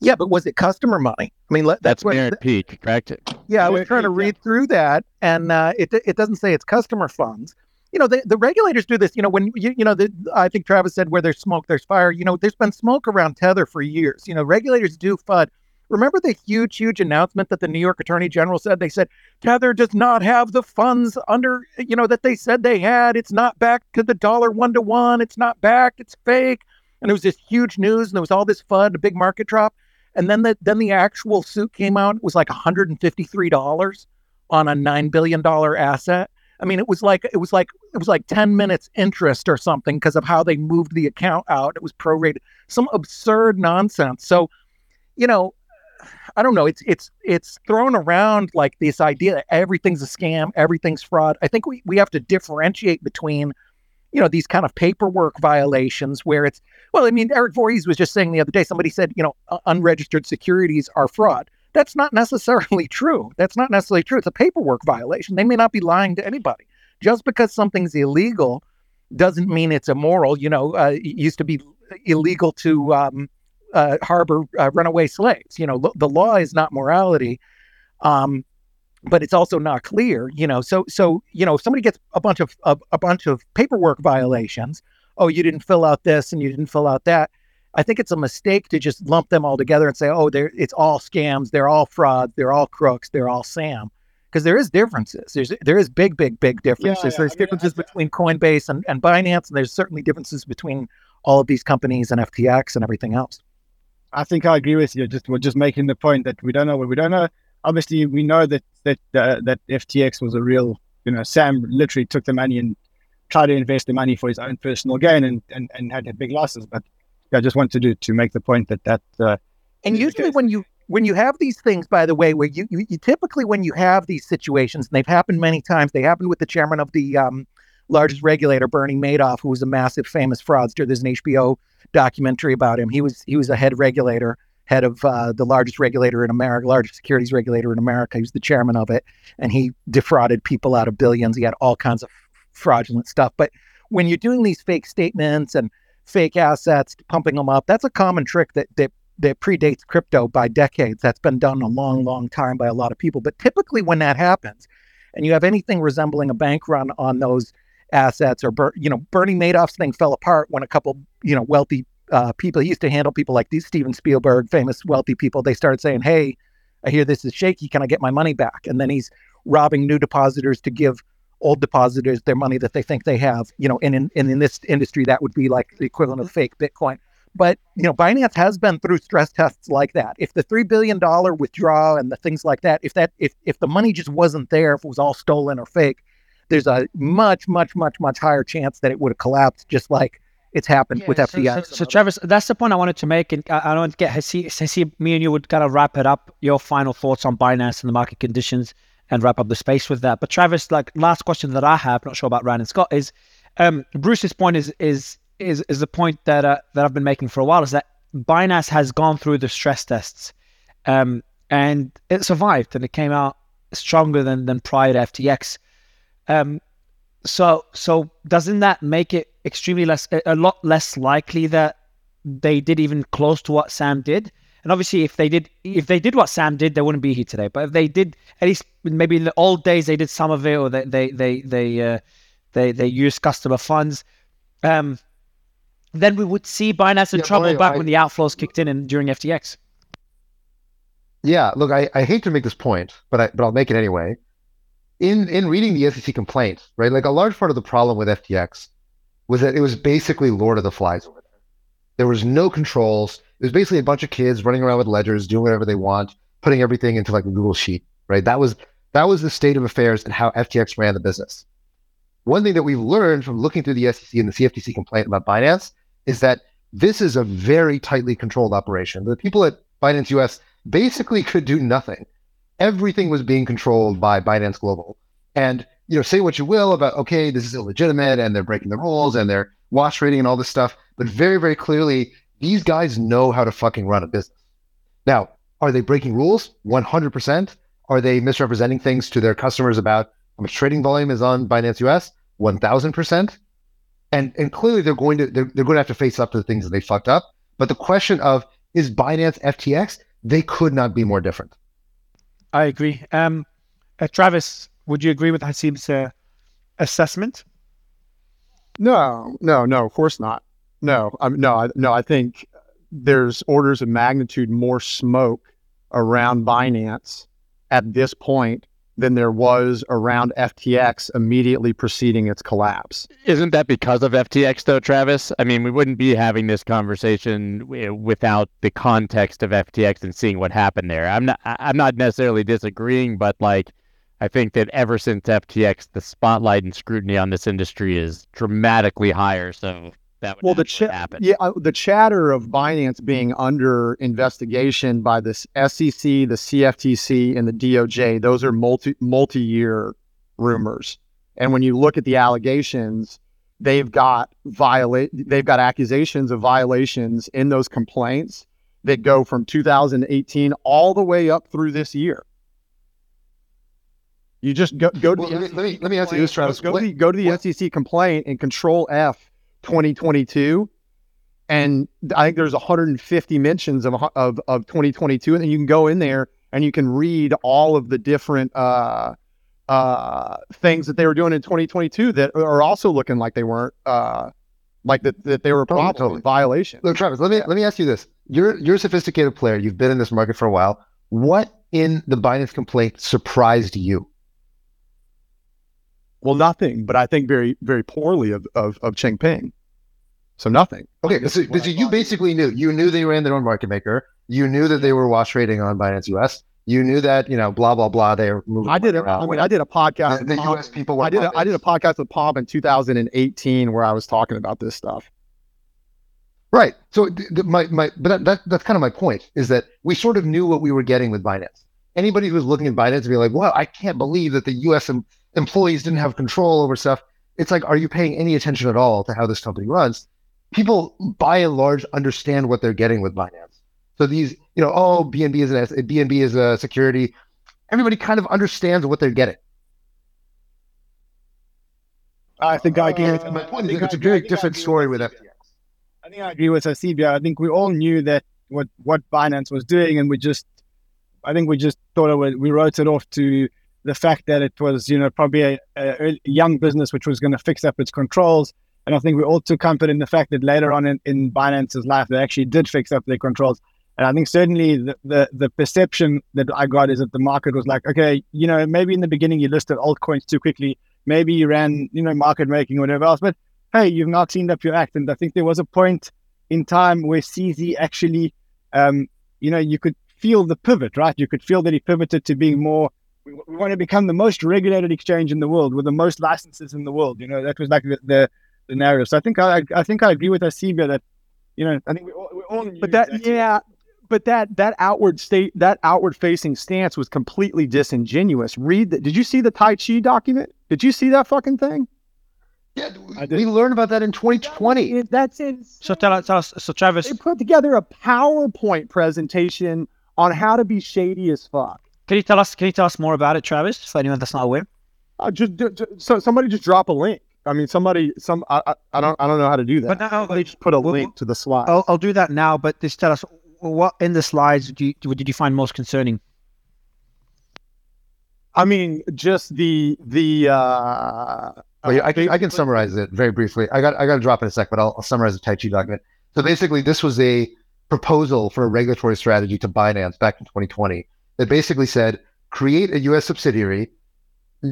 Yeah, but was it customer money? I mean, that's, that's where Merit Peak, correct? Yeah, I was trying to read through that, and uh, it it doesn't say it's customer funds. You know, the, the regulators do this. You know, when you you know, the, I think Travis said where there's smoke, there's fire. You know, there's been smoke around Tether for years. You know, regulators do FUD. Remember the huge, huge announcement that the New York Attorney General said? They said Tether does not have the funds under, you know, that they said they had. It's not back to the dollar one to one. It's not back. It's fake. And it was this huge news, and there was all this FUD, a big market drop. And then the then the actual suit came out. It was like $153 on a nine billion dollar asset. I mean, it was like it was like it was like 10 minutes interest or something because of how they moved the account out. It was prorated, some absurd nonsense. So you know, I don't know. It's it's it's thrown around like this idea that everything's a scam, everything's fraud. I think we we have to differentiate between, you know, these kind of paperwork violations where it's well, I mean, Eric Voorhees was just saying the other day. Somebody said, you know, unregistered securities are fraud. That's not necessarily true. That's not necessarily true. It's a paperwork violation. They may not be lying to anybody. Just because something's illegal doesn't mean it's immoral. You know, uh, it used to be illegal to um, uh, harbor uh, runaway slaves. You know, lo- the law is not morality, um, but it's also not clear. You know, so so you know, if somebody gets a bunch of a, a bunch of paperwork violations, oh, you didn't fill out this and you didn't fill out that. I think it's a mistake to just lump them all together and say, oh, they're it's all scams, they're all frauds, they're all crooks, they're all Sam. Because there is differences. There's there is big, big, big differences. Yeah, yeah. There's I mean, differences I- between Coinbase and, and Binance, and there's certainly differences between all of these companies and FTX and everything else. I think I agree with you. Just we're just making the point that we don't know what we don't know. Obviously, we know that that uh, that FTX was a real. You know, Sam literally took the money and tried to invest the money for his own personal gain, and and, and had big losses. But I just want to do to make the point that that uh, And usually when you when you have these things, by the way, where you, you, you typically when you have these situations, and they've happened many times, they happened with the chairman of the um, largest regulator, Bernie Madoff, who was a massive famous fraudster. There's an HBO documentary about him. He was he was a head regulator, head of uh, the largest regulator in America, largest securities regulator in America. He was the chairman of it, and he defrauded people out of billions. He had all kinds of fraudulent stuff. But when you're doing these fake statements and fake assets, pumping them up, that's a common trick that that that predates crypto by decades. That's been done a long, long time by a lot of people. But typically, when that happens, and you have anything resembling a bank run on those assets, or you know, Bernie Madoff's thing fell apart when a couple, you know, wealthy uh, people he used to handle people like these Steven Spielberg, famous wealthy people. They started saying, "Hey, I hear this is shaky. Can I get my money back?" And then he's robbing new depositors to give old depositors their money that they think they have. You know, and in, and in this industry, that would be like the equivalent of fake Bitcoin. But you know, Binance has been through stress tests like that. If the three billion dollar withdrawal and the things like that, if that if if the money just wasn't there, if it was all stolen or fake, there's a much much much much higher chance that it would have collapsed, just like it's happened with so, FTX. So, so, Travis, that's the point I wanted to make, and I, I don't get Hasi, Hasi, me and you would kind of wrap it up. Your final thoughts on Binance and the market conditions, and wrap up the space with that. But Travis, like last question that I have, not sure about Ran and Scott, is um, Bruce's point is is is is the point that uh, that I've been making for a while is that Binance has gone through the stress tests, um, and it survived, and it came out stronger than than prior to FTX. Um, so so doesn't that make it extremely less a, lot less likely that they did even close to what Sam did? And obviously, if they did, if they did what Sam did, they wouldn't be here today. But if they did, at least maybe in the old days, they did some of it, or they they they they uh, they, they used customer funds. Um, then we would see Binance in Yeah, trouble back I- when the outflows kicked in and during FTX. Yeah, look, I, I hate to make this point, but I but I'll make it anyway. In in reading the SEC complaint, right, like a large part of the problem with FTX was that it was basically Lord of the Flies over there. There was no controls. It was basically a bunch of kids running around with ledgers, doing whatever they want, putting everything into like a Google sheet, right? That was that was the state of affairs and how FTX ran the business. One thing that we've learned from looking through the SEC and the CFTC complaint about Binance is that this is a very tightly controlled operation. The people at Binance US basically could do nothing. Everything was being controlled by Binance Global. And you know, say what you will about okay, this is illegitimate and they're breaking the rules and they're wash trading and all this stuff, but very, very clearly, these guys know how to fucking run a business. Now, are they breaking rules? 100%. Are they misrepresenting things to their customers about how much trading volume is on Binance US? 1000%. And and clearly they're going to they're, they're going to have to face up to the things that they fucked up. But the question of is Binance FTX? They could not be more different. I agree. Um, uh, Travis, would you agree with Haseeb's uh, assessment? No, no, no, of course not. No, I'm no, I, no. I think there's orders of magnitude more smoke around Binance at this point than there was around FTX immediately preceding its collapse. Isn't that because of FTX though, Travis? I mean, we wouldn't be having this conversation eh, without the context of FTX and seeing what happened there. I'm not I'm not necessarily disagreeing, but like I think that ever since FTX, the spotlight and scrutiny on this industry is dramatically higher. So that would well, the cha- happen. yeah, uh, the chatter of Binance being under investigation by the SEC, the CFTC, and the DOJ. Those are multi multi year rumors. And when you look at the allegations, they've got violate they've got accusations of violations in those complaints that go from 2018 all the way up through this year. You just go, go to Well, the let me- SEC let me- let me ask you this, Travis. Go, What- to the, go to the what- SEC complaint and Control F 2022, and I think there's 150 mentions of of of 2022, and then you can go in there and you can read all of the different uh, uh, things that they were doing in 2022 that are also looking like they weren't uh, like that that they were probably totally. violation. Look, Travis, let me let me ask you this. You're you're a sophisticated player. You've been in this market for a while. What in the Binance complaint surprised you? Well, nothing, but I think very very poorly of of, of Changpeng. So nothing. Okay, so, so you basically knew. You knew they ran their own market maker. You knew that they were wash trading on Binance US. You knew that you know blah blah blah. They were moving. I did. A, money. I mean, I did a podcast. The, with the Bob- US people. Were I did. A, I did a podcast with Bob in 2018 where I was talking about this stuff. Right. So th- th- my my but that, that that's kind of my point is that we sort of knew what we were getting with Binance. Anybody who was looking at Binance would be like, "Wow, I can't believe that the U.S. em- employees didn't have control over stuff." It's like, are you paying any attention at all to how this company runs? People, by and large, understand what they're getting with Binance. So these, you know, oh, BNB is an S- BNB is a security. Everybody kind of understands what they're getting. I think I agree. with Uh, my point is it's I a very different story with with FTX. I think I agree with Asibia. I think we all knew that what what Binance was doing, and we just, I think we just thought it was, we wrote it off to the fact that it was, you know, probably a, a, young business which was going to fix up its controls. And I think we all took comfort in the fact that later on in, in Binance's life, they actually did fix up their controls. And I think certainly the, the the perception that I got is that the market was like, okay, you know, maybe in the beginning you listed altcoins too quickly, maybe you ran, you know, market making or whatever else, but hey, you've not cleaned up your act. And I think there was a point in time where CZ actually, um, you know, you could feel the pivot, right? You could feel that he pivoted to being more. We, we want to become the most regulated exchange in the world with the most licenses in the world. You know, that was like the the, the narrative. So I think I I think I agree with Asibia that, you know, I think we all, we all But that, exactly- yeah, but that that outward state, that outward facing stance was completely disingenuous. Read that. Did you see the Tai Chi document? Did you see that fucking thing? Yeah, I we learned about that in 2020. That's it. So tell tell us. So Travis, They put together a PowerPoint presentation on how to be shady as fuck. Can you tell us? Can you tell us more about it, Travis? For anyone that's not aware. Uh, just, ju- ju- so somebody just drop a link. I mean, somebody, some, I, I, I don't, I don't know how to do that. But now- somebody just put a Well, link to the slide. I'll, I'll do that now. But just tell us what in the slides do you, did you find most concerning? I mean, just the the. uh Well, yeah, I can, I can summarize it very briefly. I got I got to drop it in a sec, but I'll, I'll summarize the Tai Chi document. So basically, this was a proposal for a regulatory strategy to Binance back in 2020 that basically said create a U.S. subsidiary,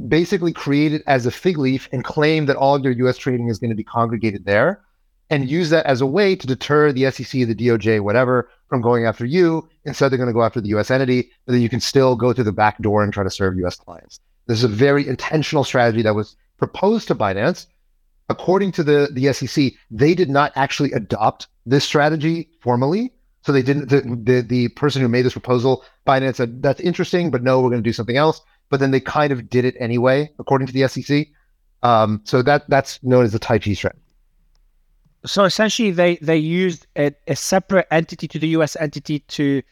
basically create it as a fig leaf and claim that all of your U.S. trading is going to be congregated there, and use that as a way to deter the SEC, the DOJ, whatever, from going after you. Instead, they're going to go after the U.S. entity, but then you can still go through the back door and try to serve U.S. clients. This is a very intentional strategy that was proposed to Binance. According to the, the SEC, they did not actually adopt this strategy formally. So they didn't. The, the the person who made this proposal, Binance said that's interesting, but no, we're going to do something else. But then they kind of did it anyway, according to the SEC. Um, so that that's known as the Tai Chi strategy. So essentially, they they used a, a separate entity to the U.S. entity to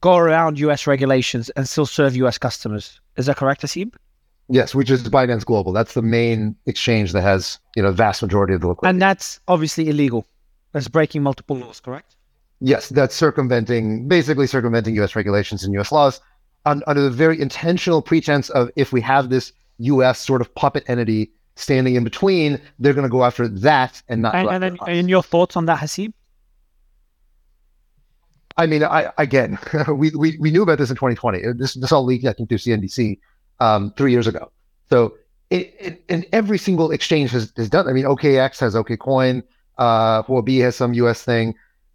go around U.S. regulations and still serve U.S. customers. Is that correct, Asim? Yes, which is Binance Global. That's the main exchange that has you know vast majority of the liquidity. And that's obviously illegal. That's breaking multiple laws, correct? Yes, that's circumventing, basically circumventing U.S. regulations and U.S. laws un, under the very intentional pretense of if we have this U.S. sort of puppet entity standing in between, they're going to go after that and not. And, and then, and your thoughts on that, Haseeb? I mean, I again, we, we we knew about this in 2020. Uh, This this all leaked, I think, through CNBC um, three years ago. So, it, it, and every single exchange has, has done. I mean, OKX has OKCoin. Uh, Huobi has some U.S. thing.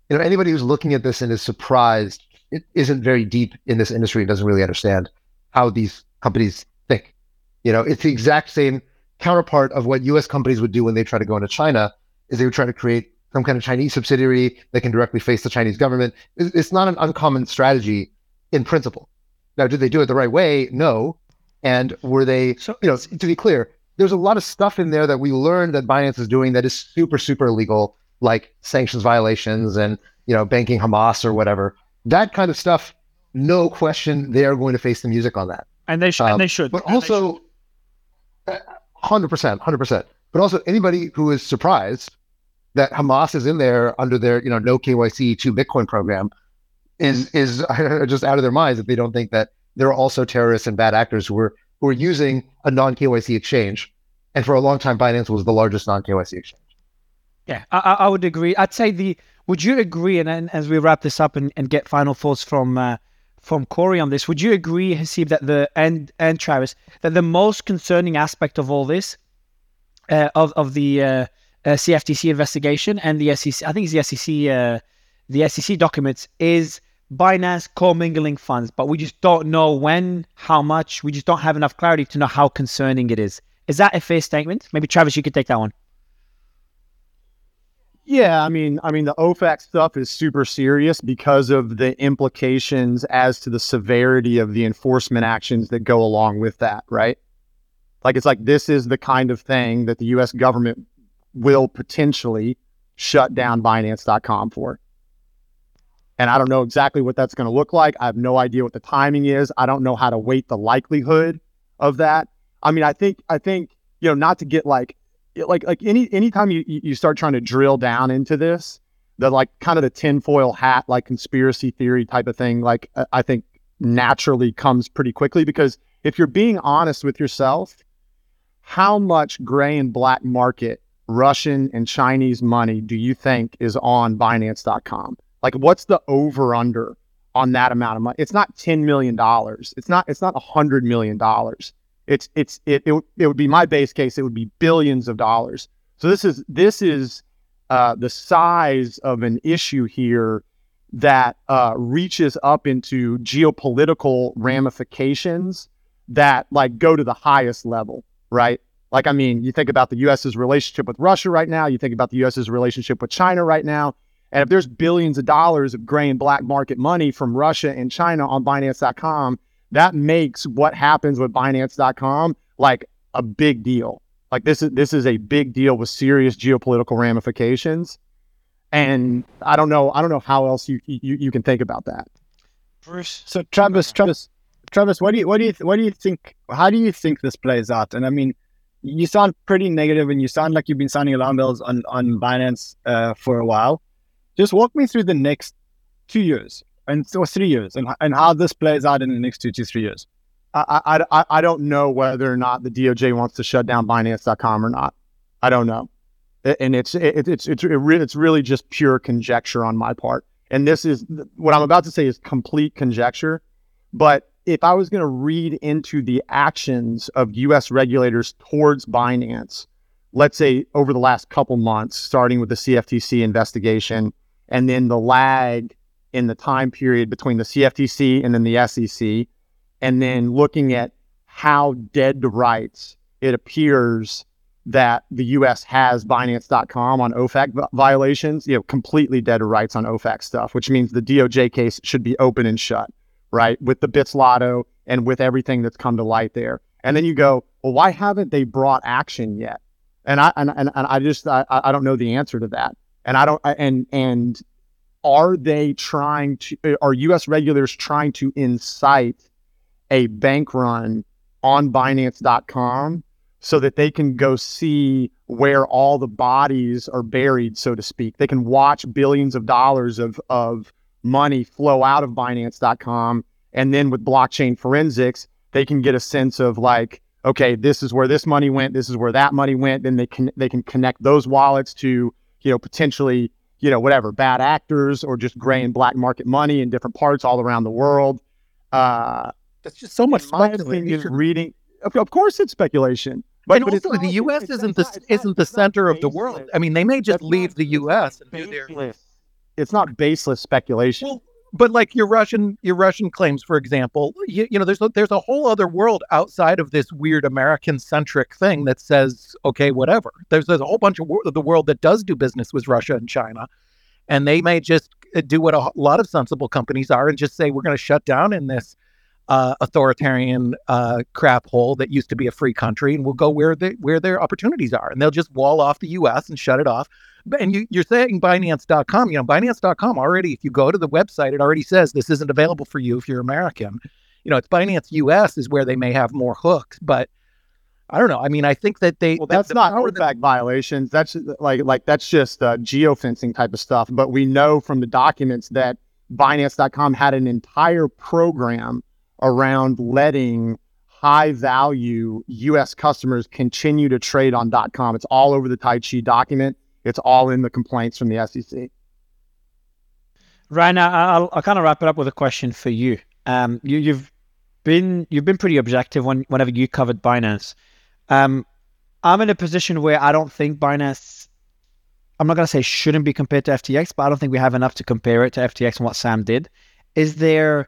You know, anybody who's looking at this and is surprised, it isn't very deep in this industry and doesn't really understand how these companies think. You know, it's the exact same counterpart of what U.S. companies would do when they try to go into China. Is they would try to create some kind of Chinese subsidiary that can directly face the Chinese government. It's, not an uncommon strategy in principle. Now, did they do it the right way? No. And were they, so, you know, to be clear, there's a lot of stuff in there that we learned that Binance is doing that is super, super illegal, like sanctions violations and, you know, banking Hamas or whatever. That kind of stuff, no question, they are going to face the music on that. And they, sh- um, and they should. But also, 100%, 100%. But also, anybody who is surprised that Hamas is in there under their, you know, no KYC to Bitcoin program is is just out of their minds if they don't think that there are also terrorists and bad actors who are who are using a non KYC exchange. And for a long time, Binance was the largest non KYC exchange. Yeah, I, I, would agree. I'd say the. Would you agree? And, and as we wrap this up and, and get final thoughts from uh, from Cory on this, would you agree, Haseeb, that the and and Travis that the most concerning aspect of all this, uh, of of the uh, uh CFTC investigation and the SEC, I think it's the SEC, uh, the SEC documents, is Binance commingling funds, but we just don't know when, how much. We just don't have enough clarity to know how concerning it is. Is that a fair statement? Maybe Travis, you could take that one. Yeah, I mean, I mean, the OFAC stuff is super serious because of the implications as to the severity of the enforcement actions that go along with that, right? Like, it's like this is the kind of thing that the U.S. government will potentially shut down Binance.com for. And I don't know exactly what that's going to look like. I have no idea what the timing is. I don't know how to weight the likelihood of that. I mean, I think I think you know not to get like like like any anytime you you start trying to drill down into this, the like kind of the tinfoil hat like conspiracy theory type of thing, like uh, I think naturally comes pretty quickly because if you're being honest with yourself, how much gray and black market Russian and Chinese money do you think is on Binance.com? Like, what's the over under on that amount of money? It's not ten million dollars. It's not. It's not a hundred million dollars. It's it's it, it it would be my base case. It would be billions of dollars. So this is this is uh, the size of an issue here that uh, reaches up into geopolitical ramifications that like go to the highest level, right? Like, I mean, you think about the U.S.'s relationship with Russia right now. You think about the U.S.'s relationship with China right now. And if there's billions of dollars of gray and black market money from Russia and China on Binance.com, that makes what happens with Binance.com like a big deal. Like this is this is a big deal with serious geopolitical ramifications. And I don't know, I don't know how else you you, you can think about that. Bruce. So Travis, Travis, Travis, what do you what do you what do you think? How do you think this plays out? And I mean, you sound pretty negative, and you sound like you've been sounding alarm bells on on Binance uh, for a while. Just walk me through the next two years and or three years and, and how this plays out in the next two to three years. I, I, I don't know whether or not the DOJ wants to shut down Binance.com or not. I don't know, and it's it, it's it's it's really just pure conjecture on my part. And this is what I'm about to say is complete conjecture. But if I was going to read into the actions of U.S. regulators towards Binance, let's say over the last couple months, starting with the CFTC investigation and then the lag in the time period between the CFTC and then the SEC, and then looking at how dead to rights it appears that the U.S. has Binance.com on OFAC violations, you know, completely dead to rights on OFAC stuff, which means the DOJ case should be open and shut, right? With the Bitzlato and with everything that's come to light there. And then you go, well, why haven't they brought action yet? And I and, and, and I just I, I don't know the answer to that and I don't, and, and are they trying to, uh, are US regulators trying to incite a bank run on Binance.com so that they can go see where all the bodies are buried, so to speak? They can watch billions of dollars of, of money flow out of Binance.com. And then with blockchain forensics, they can get a sense of like, okay, this is where this money went, this is where that money went. Then they can they can connect those wallets to you know, potentially, you know, whatever, bad actors or just gray and black market money in different parts all around the world. Uh, That's just so much speculation. Reading, of, of, course, it's speculation. But, and but also, the U.S. isn't the isn't the center of the world. I mean, they may just leave the U.S. and do their. It's not baseless speculation. Well, but like your Russian your Russian claims, for example, you, you know, there's a, there's a whole other world outside of this weird American centric thing that says, okay, whatever. There's, there's a whole bunch of, wor- of the world that does do business with Russia and China, and they may just uh, do what a lot of sensible companies are and just say we're going to shut down in this uh, authoritarian uh, crap hole that used to be a free country, and we'll go where the where their opportunities are, and they'll just wall off the U.S. and shut it off. And you, you're saying Binance.com, you know, Binance.com already. If you go to the website, it already says this isn't available for you if you're American. You know, it's Binance U.S. is where they may have more hooks, but I don't know. I mean, I think that they Well, that that's not that- OFAC violations. That's like like that's just uh, geofencing type of stuff. But we know from the documents that Binance.com had an entire program around letting high value U.S. customers continue to trade on .com. It's all over the Tai Chi document. It's all in the complaints from the SEC. Ran, I'll, I'll kind of wrap it up with a question for you. Um, you, you've been you've been pretty objective when whenever you covered Binance. Um, I'm in a position where I don't think Binance. I'm not gonna say shouldn't be compared to FTX, but I don't think we have enough to compare it to FTX and what Sam did. Is there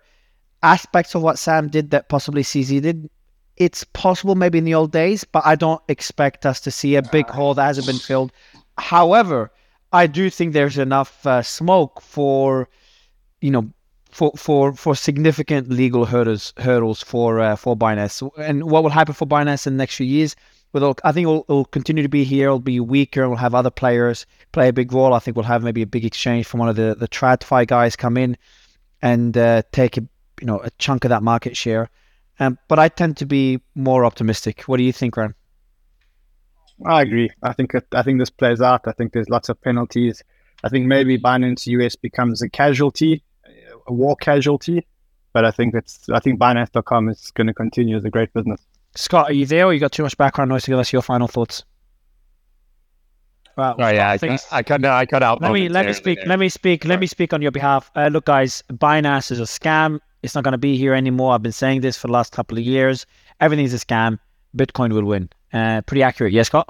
aspects of what Sam did that possibly CZ did? It's possible maybe in the old days, but I don't expect us to see a big hole that hasn't been filled. However, I do think there's enough uh, smoke for, you know, for for for significant legal hurdles hurdles for uh, for Binance. And what will happen for Binance in the next few years? Well, I think it'll, it'll continue to be here. It'll be weaker. And we'll have other players play a big role. I think we'll have maybe a big exchange from one of the the TradFi guys come in and uh, take a you know a chunk of that market share. Um, but I tend to be more optimistic. What do you think, Ran? I agree. I think it, I think this plays out. I think there's lots of penalties. I think maybe Binance US becomes a casualty, a war casualty. But I think it's I think Binance.com is going to continue as a great business. Scott, are you there, or you got too much background noise to give us your final thoughts? Well, Oh yeah, I, think- I cut no, I cut out. let me let me speak. there. Let me speak. Let me speak on your behalf. Uh, look, guys, Binance is a scam. It's not going to be here anymore. I've been saying this for the last couple of years. Everything's a scam. Bitcoin will win. Uh, pretty accurate. Yes, Scott.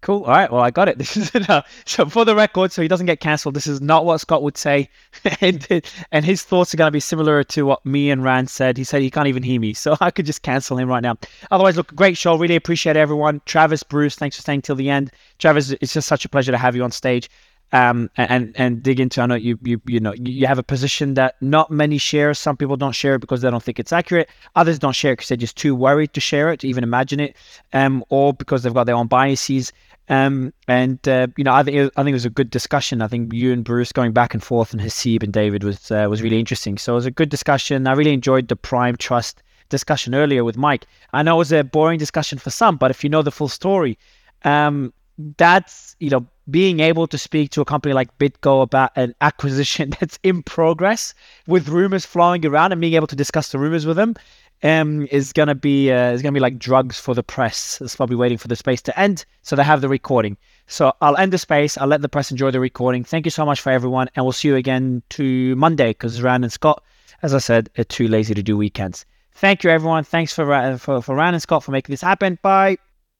Cool. All right. Well, I got it. This is uh, so for the record, so he doesn't get cancelled. This is not what Scott would say, and and his thoughts are going to be similar to what me and Ran said. He said he can't even hear me, so I could just cancel him right now. Otherwise, look, great show. Really appreciate everyone. Travis, Bruce, thanks for staying till the end. Travis, it's just such a pleasure to have you on stage. Um, and and dig into. I know you you you know you have a position that not many share. Some people don't share it because they don't think it's accurate. Others don't share it because they're just too worried to share it, to even imagine it, um, or because they've got their own biases. Um, and uh, you know, I think it, I think it was a good discussion. I think you and Bruce going back and forth, and Haseeb and David was uh, was really interesting. So it was a good discussion. I really enjoyed the Prime Trust discussion earlier with Mike. I know it was a boring discussion for some, but if you know the full story, um, that's you know being able to speak to a company like BitGo about an acquisition that's in progress with rumors flowing around and being able to discuss the rumors with them um, is gonna be uh, is gonna be like drugs for the press. It's probably waiting for the space to end, so they have the recording. So I'll end the space. I'll let the press enjoy the recording. Thank you so much for everyone, and we'll see you again to Monday because Ran and Scott, as I said, are too lazy to do weekends. Thank you everyone. Thanks for for for Ran and Scott for making this happen. Bye.